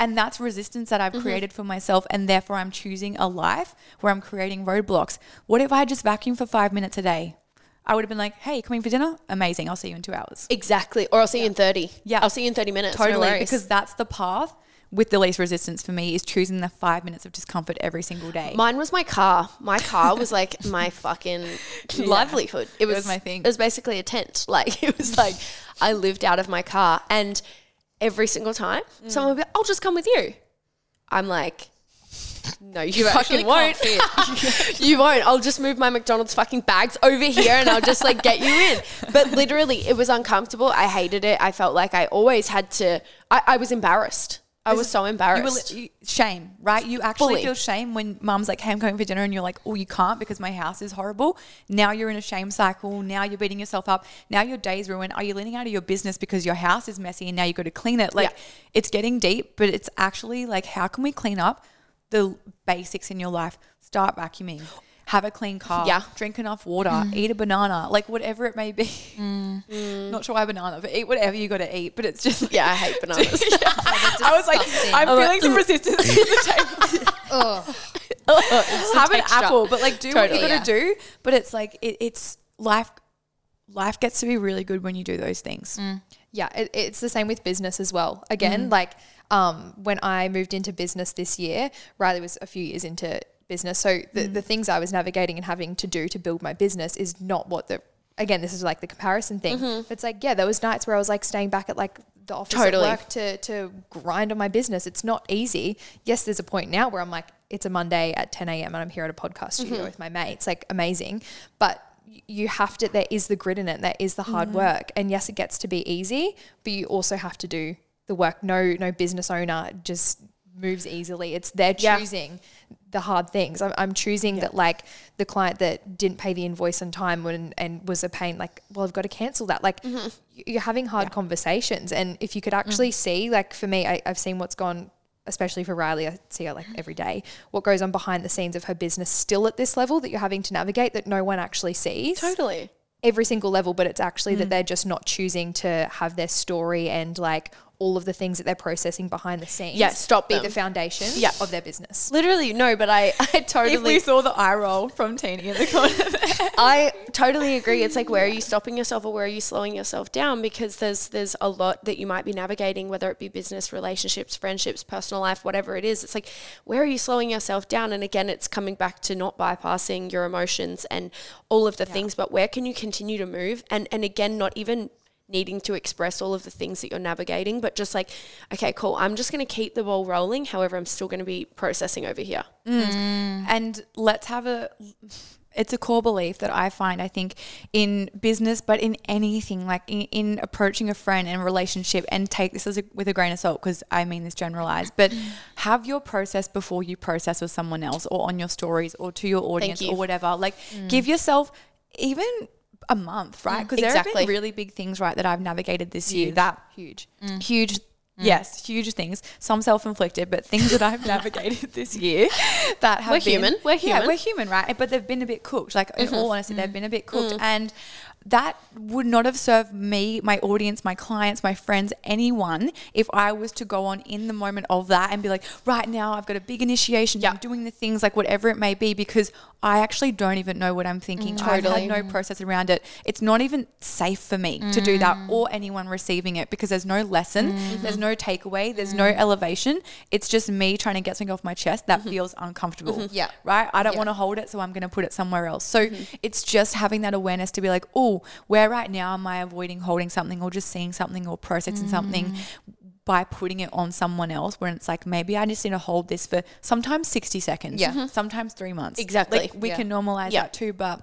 S2: And that's resistance that I've mm-hmm. created for myself. And therefore, I'm choosing a life where I'm creating roadblocks. What if I just vacuumed for five minutes a day? I would have been like, hey, coming for dinner? Amazing. I'll see you in two hours.
S3: Exactly. Or I'll see you in 30.
S2: Yeah.
S3: I'll see you in 30 minutes.
S2: Totally.
S3: worries.
S2: because that's the path with the least resistance for me is choosing the five minutes of discomfort every single day.
S3: Mine was my car. My car was like (laughs) my fucking (laughs) livelihood. It was,
S2: was my thing.
S3: It was basically a tent. (laughs) Like it was like I lived out of my car, and every single time
S2: Mm.
S3: someone would be, "I'll just come with you." I'm like. No, you,
S4: actually
S3: fucking won't. (laughs) you won't. I'll just move my McDonald's fucking bags over here and I'll just like get you in. But literally, it was uncomfortable. I hated it. I felt like I always had to. I, I was embarrassed. I was so
S2: You
S3: embarrassed.
S2: you, shame, right? You actually
S3: Fully.
S2: feel shame when mum's like, hey, I'm going for dinner. And you're like, oh, you can't because my house is horrible. Now you're in a shame cycle. Now you're beating yourself up. Now your day's ruined. Are you leaning out of your business because your house is messy and now you've got to clean it? Like,
S3: Yeah.
S2: it's getting deep, but it's actually like, how can we clean up the basics in your life? Start vacuuming. Have a clean car.
S3: Yeah.
S2: Drink enough water. Eat a banana. Like whatever it may be. (laughs) Not sure why banana, but eat whatever you got to eat. But it's just
S3: yeah, I hate (laughs) bananas. (laughs)
S2: I was like. I'm
S3: I'm like,
S2: feeling some resistance at the table.
S4: Oh,
S2: Have an apple, but like do what
S3: Totally.
S2: you gotta do. But it's like it, it's life. Life gets to be really good when you do those things.
S5: Yeah, it, it's the same with business as well. Again,
S2: Mm-hmm.
S5: like um, when I moved into business this year, Riley was a few years into business. So the,
S2: Mm.
S5: the things I was navigating and having to do to build my business is not what the, again, this is like the comparison thing.
S2: Mm-hmm.
S5: It's like, yeah, there was nights where I was like staying back at like the office
S3: Totally.
S5: at work to, to grind on my business. It's not easy. Yes, there's a point now where I'm like, it's a Monday at 10 a.m. and I'm here at a podcast studio
S2: Mm-hmm.
S5: with my mates, like amazing. But you have to, there is the grit in it, there is the hard
S2: Mm-hmm.
S5: work. And yes, it gets to be easy, but you also have to do the work. No, no business owner just moves easily. It's
S3: their
S5: choosing Yeah. The hard things. I'm, I'm choosing that like the client that didn't pay the invoice on time when, and was a pain, like, well, I've got to cancel that. Like
S2: Mm-hmm.
S5: you're having hard conversations. And if you could actually see, like for me, I, I've seen what's gone, especially for Riley, I see her like every day, what goes on behind the scenes of her business still at this level that you're having to navigate that no one actually sees
S3: totally.
S5: every single level, but it's actually
S3: Mm.
S5: that they're just not choosing to have their story and like all of the things that they're processing behind the scenes.
S3: Yeah, stop
S5: be
S3: them.
S5: the foundation
S3: Yeah.
S5: of their business.
S3: Literally, no, but I, I totally If
S2: we saw the eye roll from Teeny in the corner, (laughs)
S3: I totally agree. It's like where are you stopping yourself or where are you slowing yourself down? Because there's there's a lot that you might be navigating, whether it be business, relationships, friendships, personal life, whatever it is. It's like where are you slowing yourself down? And again, it's coming back to not bypassing your emotions and all of the things, but where can you continue to move? And and again, not even needing to express all of the things that you're navigating, but just like, okay, cool. I'm just going to keep the ball rolling. However, I'm still going to be processing over here. Mm.
S2: and let's have a it's a core belief that I find, I think, in business, but in anything, like in, in approaching a friend and relationship, and take this as a, with a grain of salt because I mean this generalized, but mm. have your process before you process with someone else or on your stories or to your audience
S3: you.
S2: or whatever. Like, mm. give yourself even a month, right? Mm, because there have been really big things, right, that I've navigated this year that
S5: Huge. Mm. Mm.
S2: huge yes huge things. Some self-inflicted but things that i've (laughs) navigated this year (laughs) that have
S3: We're
S2: been-
S3: human. We're human.
S2: yeah we're human right? But they've been a bit cooked like in mm-hmm. all honesty they've been a bit cooked. And that would not have served me, my audience, my clients, my friends, anyone if I was to go on in the moment of that and be like, right now I've got a big initiation, I'm doing the things like whatever it may be, because I actually don't even know what I'm thinking. Mm,
S3: I've
S2: had no process around it. It's not even safe for me to do that mm. or anyone receiving it because there's no lesson, mm-hmm. there's no takeaway, there's no mm-hmm. elevation. It's just me trying to get something off my chest that mm-hmm. feels uncomfortable.
S4: Yeah.
S2: Right? I don't want to hold it, so I'm going to put it somewhere else. So it's just having that awareness to be like, oh, where right now am I avoiding holding something or just seeing something or processing something mm. By putting it on someone else when it's like maybe I just need to hold this for sometimes 60 seconds,
S4: Yeah. Mhm.
S2: sometimes three months.
S3: Exactly.
S2: Like we
S4: Yeah.
S2: can normalize
S3: Yeah.
S2: that too, but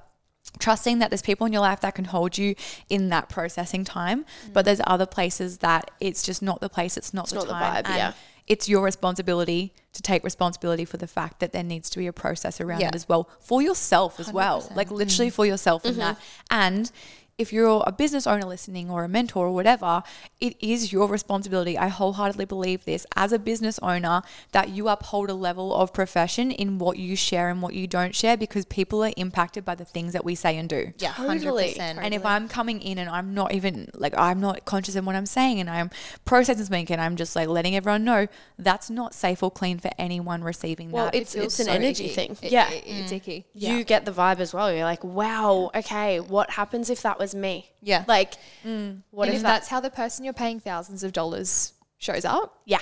S2: trusting that there's people in your life that can hold you in that processing time, but mm. there's other places that it's just not the place, it's not the
S3: not the
S2: time.
S3: vibe,
S2: and
S3: yeah.
S2: It's your responsibility to take responsibility for the fact that there needs to be a process around
S4: Yeah.
S2: it as well for yourself as well, like literally mm. for yourself in mm-hmm. that. And if you're a business owner listening or a mentor or whatever, it is your responsibility. I wholeheartedly believe this as a business owner that you uphold a level of profession in what you share and what you don't share because people are impacted by the things that we say and do.
S4: Yeah,
S3: Totally.
S4: 100%.
S2: And if I'm coming in and I'm not even like I'm not conscious of what I'm saying and I'm processing something and I'm just like letting everyone know that's not safe or clean for anyone receiving
S3: Well,
S2: that.
S3: it's, it's an
S5: so
S3: energy
S5: icky.
S3: thing.
S5: It-
S3: yeah.
S5: it- it's mm. icky.
S3: You get the vibe as well. You're like, wow, okay, what happens if that was me?
S4: Yeah.
S3: Like, what
S5: and
S3: if,
S5: if
S3: that?
S5: that's how the person you're paying thousands of dollars shows up,
S3: Yeah.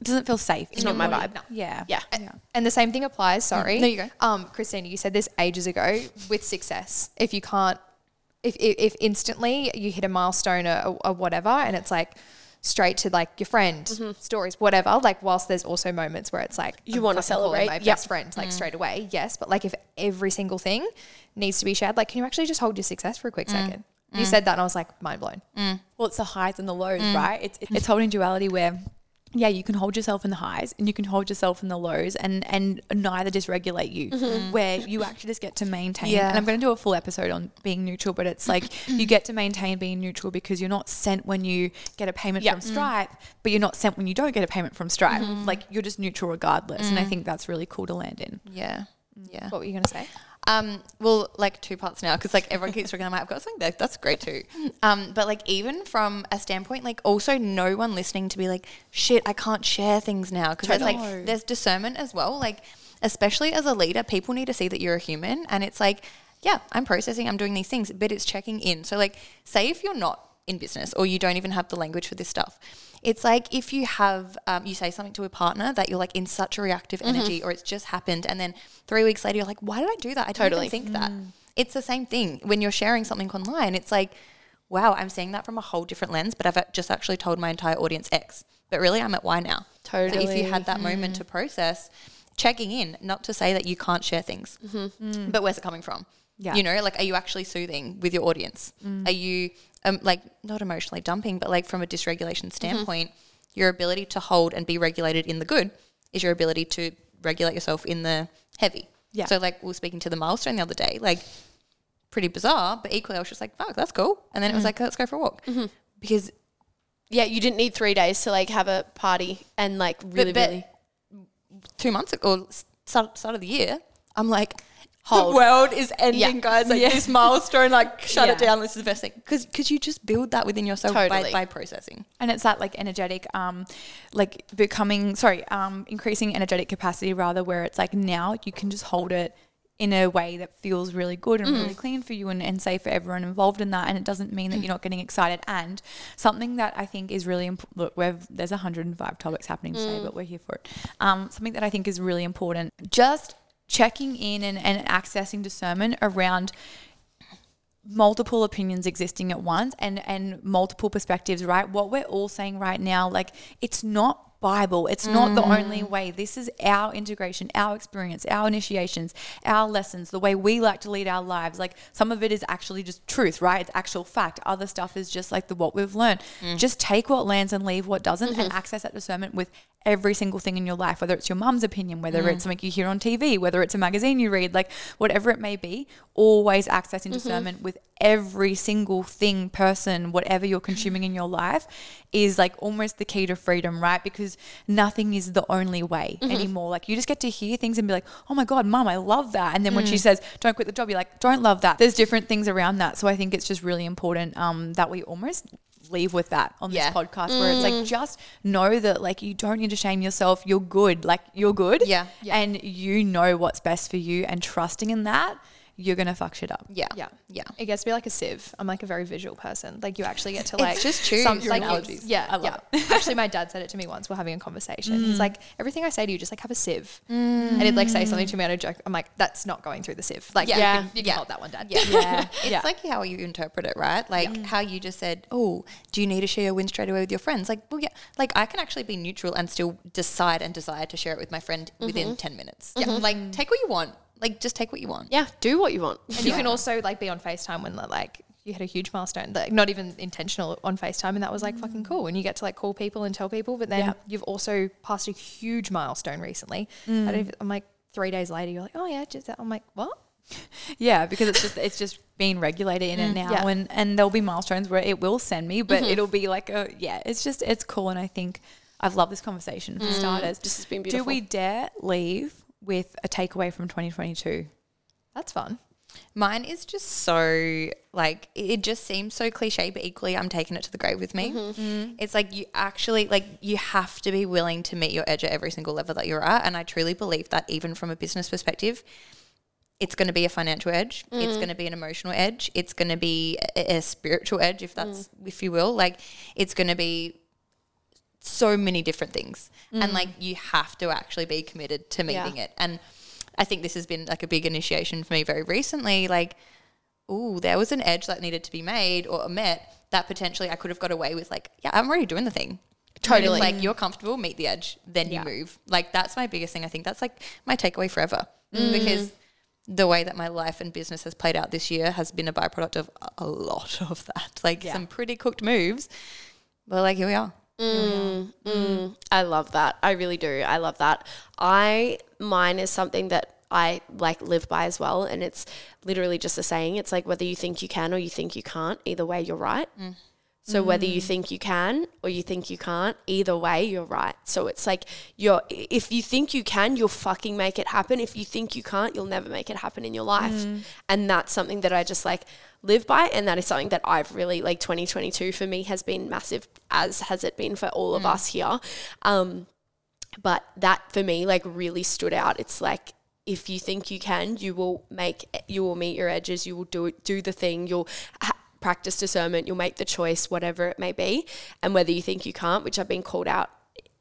S2: it doesn't feel safe.
S3: It's not my vibe.
S2: Yeah.
S3: Yeah.
S5: And the same thing applies. Sorry.
S4: No, you go.
S5: Um, Christina, you said this ages ago with success. If you can't, if if, if instantly you hit a milestone or, or whatever, and it's like straight to like your friend mm-hmm. stories, whatever. Like whilst there's also moments where it's like
S3: You wanna celebrate.
S5: my
S3: Yep.
S5: best friend like mm. straight away. Yes, but like if every single thing needs to be shared, like can you actually just hold your success for a quick mm. second? You mm. said that, and I was like mind blown.
S2: Well, it's the highs and the lows, right? It's it's holding duality where yeah, you can hold yourself in the highs and you can hold yourself in the lows and and neither dysregulate you. Mm-hmm. Mm-hmm. Where you actually just get to maintain.
S4: Yeah.
S2: And I'm going to do a full episode on being neutral, but it's like (clears throat) you get to maintain being neutral because you're not sent when you get a payment from mm. Stripe, but you're not sent when you don't get a payment from Stripe. Mm-hmm. Like you're just neutral regardless, and I mm. think that's really cool to land in.
S4: yeah. Yeah.
S5: What were you gonna say?
S4: Um, well, like two parts now because like everyone keeps talking. I'm like, I've got something there. That's great too. Um, but like even from a standpoint, like also no one listening to be like, shit, I can't share things now because there's like there's discernment as well. Like especially as a leader, people need to see that you're a human, and it's like, yeah, I'm processing, I'm doing these things, but it's checking in. So like, say if you're not in business or you don't even have the language for this stuff. It's like if you have, um, you say something to a partner that you're like in such a reactive mm-hmm. energy or it's just happened. And then three weeks later, you're like, why did I do that? I didn't
S3: Totally.
S4: even think that. Mm. It's the same thing when you're sharing something online. It's like, wow, I'm seeing that from a whole different lens, but I've just actually told my entire audience X. But really, I'm at Y now. Totally. So if you had that moment mm. to process, checking in, not to say that you can't share things, mm-hmm. but where's it coming from?
S2: Yeah.
S4: You know, like, are you actually soothing with your audience? Mm. Are you, um, like, not emotionally dumping, but like from a dysregulation mm-hmm. standpoint, your ability to hold and be regulated in the good is your ability to regulate yourself in the heavy.
S2: Yeah.
S4: So, like, we were speaking to the milestone the other day, like, pretty bizarre, but equally, I was just like, fuck, that's cool. And then it was mm. like, let's go for a walk. Mm-hmm. Because
S3: Yeah, you didn't need three days to like have a party and like really,
S4: but-
S3: really.
S4: two months ago, or start, start of the year, I'm like,
S3: Hold.
S4: the world is ending,
S3: Yeah.
S4: guys. Like this milestone, like (laughs) shut it down. This is the best thing because because you just build that within yourself by,
S3: Totally.
S4: by processing.
S2: and it's that like energetic um like becoming sorry um increasing energetic capacity rather where it's like now you can just hold it in a way that feels really good and really clean for you and, and safe for everyone involved in that and it doesn't mean that you're not getting excited and something that i think is really important look we've there's 105 topics happening today but we're here for it um something that i think is really important just checking in and, and accessing discernment around multiple opinions existing at once and and multiple perspectives right? What we're all saying right now like it's not bible. It's not the only mm. way. This is our integration our experience our initiations our lessons the way we like to lead our lives. Like some of it is actually just truth right? It's actual fact. Other stuff is just like the what we've learned. Mm. Just take what lands and leave what doesn't and mm-hmm. access that discernment with every single thing in your life, whether it's your mum's opinion, whether mm. it's something you hear on TV, whether it's a magazine you read, like whatever it may be, always accessing mm-hmm. discernment with every single thing, person, whatever you're consuming (clears throat) in your life is like almost the key to freedom, right? Because nothing is the only way mm-hmm. anymore. Like you just get to hear things and be like, "Oh my god, mom, I love that." And then when she mm. says, "Don't quit the job," you're like, "Don't love that." There's different things around that. So I think it's just really important um, that we almost leave with that on
S3: Yeah.
S2: this podcast where it's like mm. just know that like you don't need to shame yourself you're good like you're good
S4: Yeah.
S2: and you know what's best for you and trusting in that you're gonna fuck shit up
S4: Yeah.
S5: Yeah.
S4: Yeah.
S5: It gets to be like a sieve. I'm like a very visual person. Like you actually get to like
S4: just choose
S5: some
S4: your
S5: like
S2: analogies.
S5: Yeah,
S2: I love
S5: yeah. (laughs) actually, my dad said it to me once. We're having a conversation. He's mm. like, everything I say to you, just like have a sieve. Mm. And he'd like say something to me on a joke. I'm like, that's not going through the sieve. Like,
S4: Yeah.
S5: yeah,
S3: Yeah.
S5: you can, you can
S4: Yeah.
S5: hold that one, dad.
S4: Yeah. (laughs) (laughs)
S2: yeah
S4: It's
S2: yeah
S4: like how you interpret it, right? Like how you just said, "Oh, do you need to share your win straight away with your friends?" Like, well, yeah, like I can actually be neutral and still decide and desire to share it with my friend within mm-hmm. ten minutes. Yeah, mm-hmm. like take what you want. Like, just take what you want.
S3: Yeah, do what you want.
S5: And you can (laughs) also like be on FaceTime when like you hit a huge milestone, like not even intentional on FaceTime, and that was like fucking cool. And you get to like call people and tell people, but then
S2: Yeah.
S5: you've also passed a huge milestone recently. Mm. I don't even, I'm like three days later, you're like, oh yeah, just that. I'm like, what? (laughs)
S2: yeah because it's just it's just being regulated in it mm, now
S5: Yeah.
S2: and and there'll be milestones where it will send me but mm-hmm. it'll be like a yeah it's just it's cool and i think i've loved this conversation for mm. starters
S3: This has been beautiful.
S2: do we dare leave with a takeaway from 2022
S5: That's fun.
S4: Mine is just so like it it just seems so cliche, but equally I'm taking it to the grave with me. Mm-hmm. Mm-hmm. It's like you actually like you have to be willing to meet your edge at every single level that you're at, and I truly believe that even from a business perspective, it's going to be a financial edge, mm-hmm. it's going to be an emotional edge, it's going to be a, a spiritual edge, if that's mm. if you will. Like it's going to be so many different things, and like you have to actually be committed to
S3: Yeah.
S4: meeting it. And I think this has been like a big initiation for me very recently. Like, oh, there was an edge that needed to be made or met that potentially I could have got away with. Like, yeah, I'm already doing the thing.
S3: Totally.
S4: Like you're comfortable, meet the edge, then you move. Like that's my biggest thing. I think that's like my takeaway forever mm. because the way that my life and business has played out this year has been a byproduct of a- a lot of that. (laughs) Like some pretty cooked moves. But like here we are.
S3: Mm, mm. mm, I love that. I really do. I love that. I mine is something that I like live by as well, and it's literally just a saying. It's like whether you think you can or you think you can't. Either way, you're right. Mm. So whether you mm. think you can or you think you can't, either way, you're right. So it's like you're if you think you can, you'll fucking make it happen. If you think you can't, you'll never make it happen in your life. Mm. And that's something that I just like live by and that is something that I've really like 2022 for me has been massive as has it been for all of mm. us here. Um but that for me like really stood out. It's like if you think you can, you will make you will meet your edges. You will do it, do the thing. You'll ha- practice discernment. You'll make the choice, whatever it may be. And whether you think you can't, which I've been called out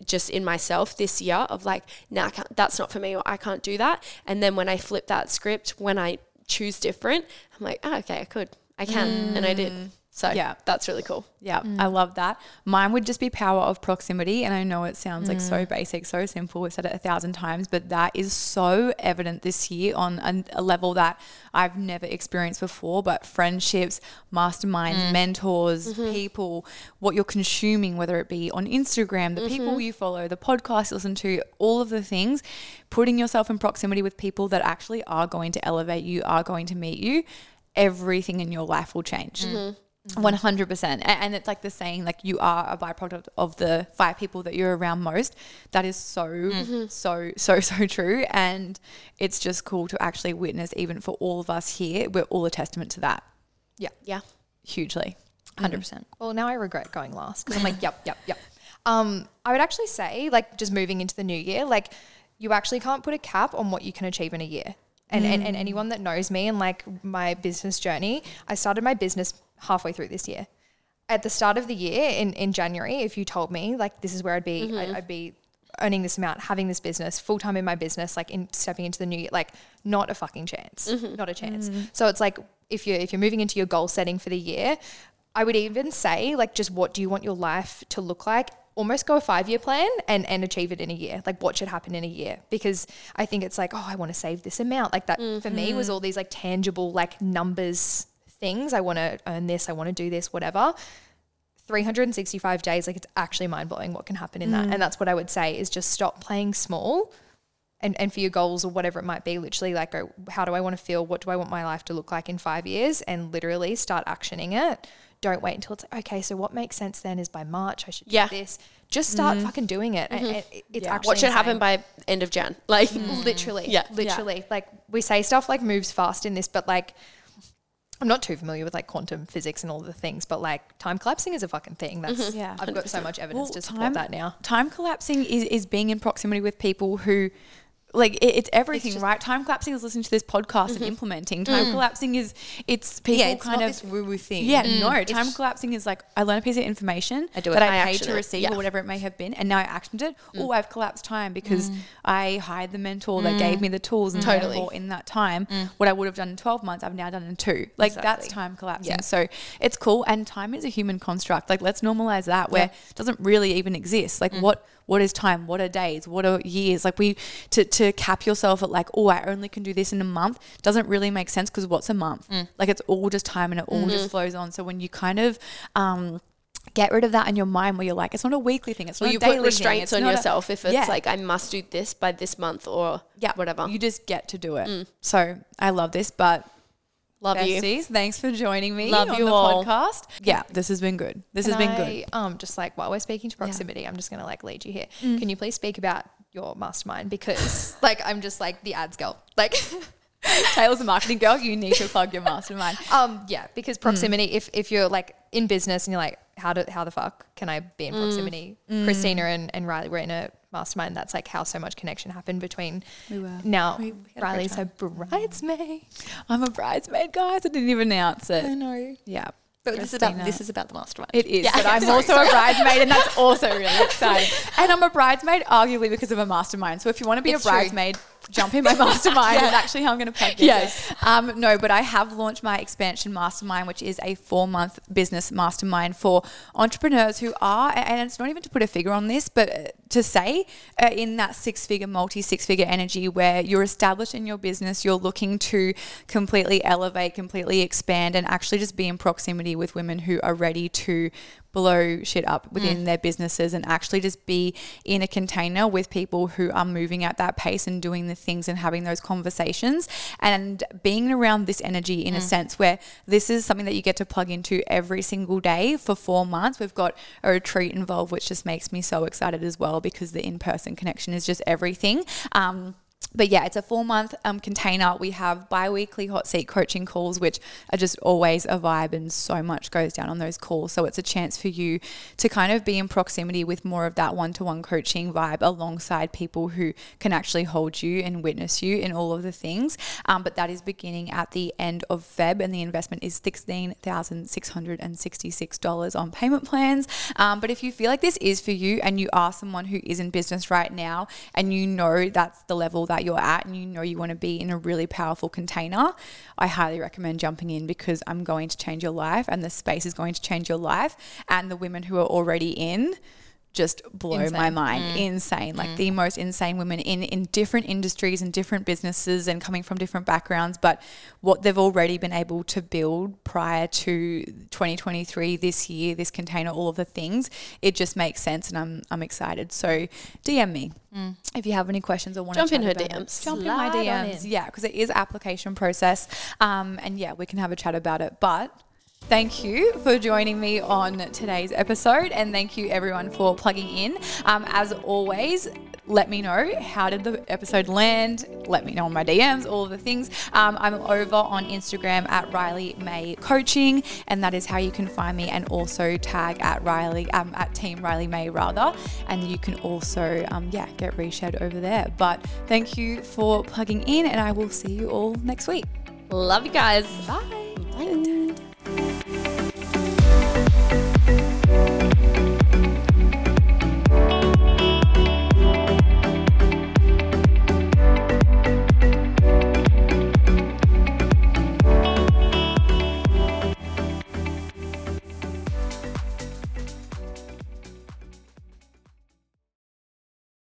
S3: just in myself this year of like, nah, that's not for me, or I can't do that. And then when I flip that script, when I choose different, I'm like, oh, okay, I could, I can, and I did. Mm. So
S2: Yeah.
S3: yeah, that's really cool.
S2: Yeah, I mm. love that. Mine would just be power of proximity. And I know it sounds like so mm. basic, so simple. We've said it a thousand times, but that is so evident this year on a, a level that I've never experienced before. But friendships, masterminds, mm. mentors, mm-hmm. people, what you're consuming, whether it be on Instagram, the people mm-hmm. you follow, the podcast you listen to, all of the things, putting yourself in proximity with people that actually are going to elevate you, are going to meet you, everything in your life will change. Mm-hmm. Mm-hmm. One hundred percent, and it's like the saying, like you are a byproduct of the five people that you're around most. That is so, mm-hmm. so, so, so true, and it's just cool to actually witness, even for all of us here. We're all a testament to that,
S3: Yeah.
S2: Yeah, hugely, mm-hmm. hundred percent.
S5: Well, now I regret going last because I'm like, yep, yep, yep. (laughs) Um, I would actually say, like, just moving into the new year, like, you actually can't put a cap on what you can achieve in a year. And, and, mm. and anyone that knows me and like my business journey, I started my business halfway through this year. At the start of the year in, in January, if you told me like this is where I'd be, I'd, mm-hmm. I'd be earning this amount, having this business, full time in my business, like in stepping into the new year, like not a fucking chance, mm-hmm. not a chance. Mm. So it's like if you're if you're moving into your goal setting for the year, I would even say like just what do you want your life to look like? Almost go a five year plan and and achieve it in a year. Like what should happen in a year? Because I think it's like oh I want to save this amount. Like that for me was mm-hmm. all these like tangible like numbers things. I want to earn this. I want to do this. Whatever. 365 days, like it's actually mind blowing what can happen in that. And mm. that's what I would say is just stop playing small and, and for your goals or whatever it might be, literally like go, how do I want to feel? What do I want my life to look like in five years? And literally start actioning it. Don't wait until it's like, okay, so what makes sense then is by March I should
S3: Yeah.
S5: do this. Just start mm-hmm. fucking doing it. Mm-hmm. And it- it's actually
S3: What should happen by end of Jan? Like, mm. Mm.
S5: literally.
S3: Yeah.
S5: literally. Like we say stuff like moves fast in this but like i'm not too familiar with like quantum physics and all the things but like time collapsing is a fucking thing. That's mm-hmm.
S2: Yeah.
S5: i've got so much evidence
S2: Well,
S5: to support
S2: time-
S5: that now.
S2: Time collapsing is, is being in proximity with people who, like, it, it's everything,
S5: just-
S2: right? Time collapsing is listening to this podcast and mm-hmm. implementing. Time mm. collapsing is it's people
S4: yeah, it's
S2: kind
S4: not
S2: of
S4: woo woo thing.
S2: Yeah, mm. no. Time collapsing is like I learn a piece of information
S4: I do it.
S2: that
S3: I
S2: I, paid to receive
S3: Yeah.
S2: or whatever it may have been, and now I actioned it. Oh, I've collapsed time because I hired the mentor that gave me the tools, and
S3: Totally.
S2: in that time, what I would have done in twelve months, I've now done in two. Like that's time collapsing.
S4: Yeah.
S2: So it's cool, and time is a human construct. Like let's normalize that, where it doesn't really even exist. Like what what is time? What are days? What are years? Like we to to cap yourself at like, oh, I only can do this in a month doesn't really make sense because what's a month? Mm. Like it's all just time and it all just mm-hmm. flows on. So when you kind of um get rid of that in your mind where you're like, it's not a weekly thing. It's
S3: Well,
S2: not
S3: you
S2: a daily
S3: put restraints
S2: thing.
S3: on
S2: not a-
S3: yourself if it's
S2: Yeah.
S3: like I must do this by this month or
S2: yeah,
S3: whatever.
S2: You just get to do it. Mm. So I love this, but
S3: Love you.
S2: besties, thanks for joining me
S3: Love
S2: on
S3: you
S2: the
S3: all.
S2: podcast. Yeah, this has been good. This
S5: Can
S2: has been
S5: I,
S2: good.
S5: um just like while we're speaking to proximity i'm just gonna like lead you here can you please speak about your mastermind because (laughs) like i'm just like the ads girl like (laughs)
S2: Taylor's a marketing girl. You need to plug your mastermind. (laughs)
S5: um yeah because proximity if if you're like in business and you're like how do how the fuck can i be in proximity christina and, and riley were in a mastermind that's like how so much connection happened between
S2: We were.
S5: now
S2: We- we a
S5: riley's her bridesmaid
S2: I'm a bridesmaid, guys. I didn't even announce it.
S5: I know
S2: Yeah.
S4: But this is about this is about the mastermind.
S2: It is, but I'm (laughs) also a bridesmaid, and that's also really exciting. And I'm a bridesmaid, arguably because of a mastermind. So if you want to be
S5: It's
S2: a
S5: true.
S2: bridesmaid, jump in my (laughs) mastermind. Is actually how I'm going to plug this.
S3: Yes.
S2: Um, no, but I have launched my expansion mastermind, which is a four month business mastermind for entrepreneurs who are, and it's not even to put a figure on this, but uh, to say uh, in that six figure, multi six figure energy where you're established in your business, you're looking to completely elevate, completely expand, and actually just be in proximity with women who are ready to blow shit up within their businesses and actually just be in a container with people who are moving at that pace and doing the things and having those conversations and being around this energy in a sense where this is something that you get to plug into every single day for four months. We've got a retreat involved, which just makes me so excited as well because the in person connection is just everything. Um, but yeah, it's a four month um, container. We have bi weekly hot seat coaching calls, which are just always a vibe, and so much goes down on those calls. So it's a chance for you to kind of be in proximity with more of that one to one coaching vibe alongside people who can actually hold you and witness you in all of the things. Um, but that is beginning at the end of Feb, and the investment is $16,666 on payment plans. Um, but if you feel like this is for you and you are someone who is in business right now and you know that's the level that you're at and you know you want to be in a really powerful container, I highly recommend jumping in because I'm going to change your life and the space is going to change your life. And the women who are already in, just blow my mind. Mm. Insane. Like mm. the most insane women in in different industries and different businesses and coming from different backgrounds, but what they've already been able to build prior to 2023 this year, this container, all of the things, it just makes sense and I'm I'm excited. So DM me mm. if you have any questions or want to
S3: Jump
S2: to
S3: in her
S2: about it.
S3: DMs.
S2: Jump in my DMs.
S5: in.
S2: Yeah, because it is application process. Um, and yeah, we can have a chat about it. But Thank you for joining me on today's episode, and thank you everyone for plugging in. Um, as always, let me know how did the episode land. Let me know on my DMs, all of the things. Um, I'm over on Instagram at Riley May Coaching, and that is how you can find me. And also tag at Riley um, at Team Riley May rather, and you can also um, yeah get reshared over there. But thank you for plugging in, and I will see you all next week.
S3: Love you guys.
S2: Bye.
S3: Bye. Thank you.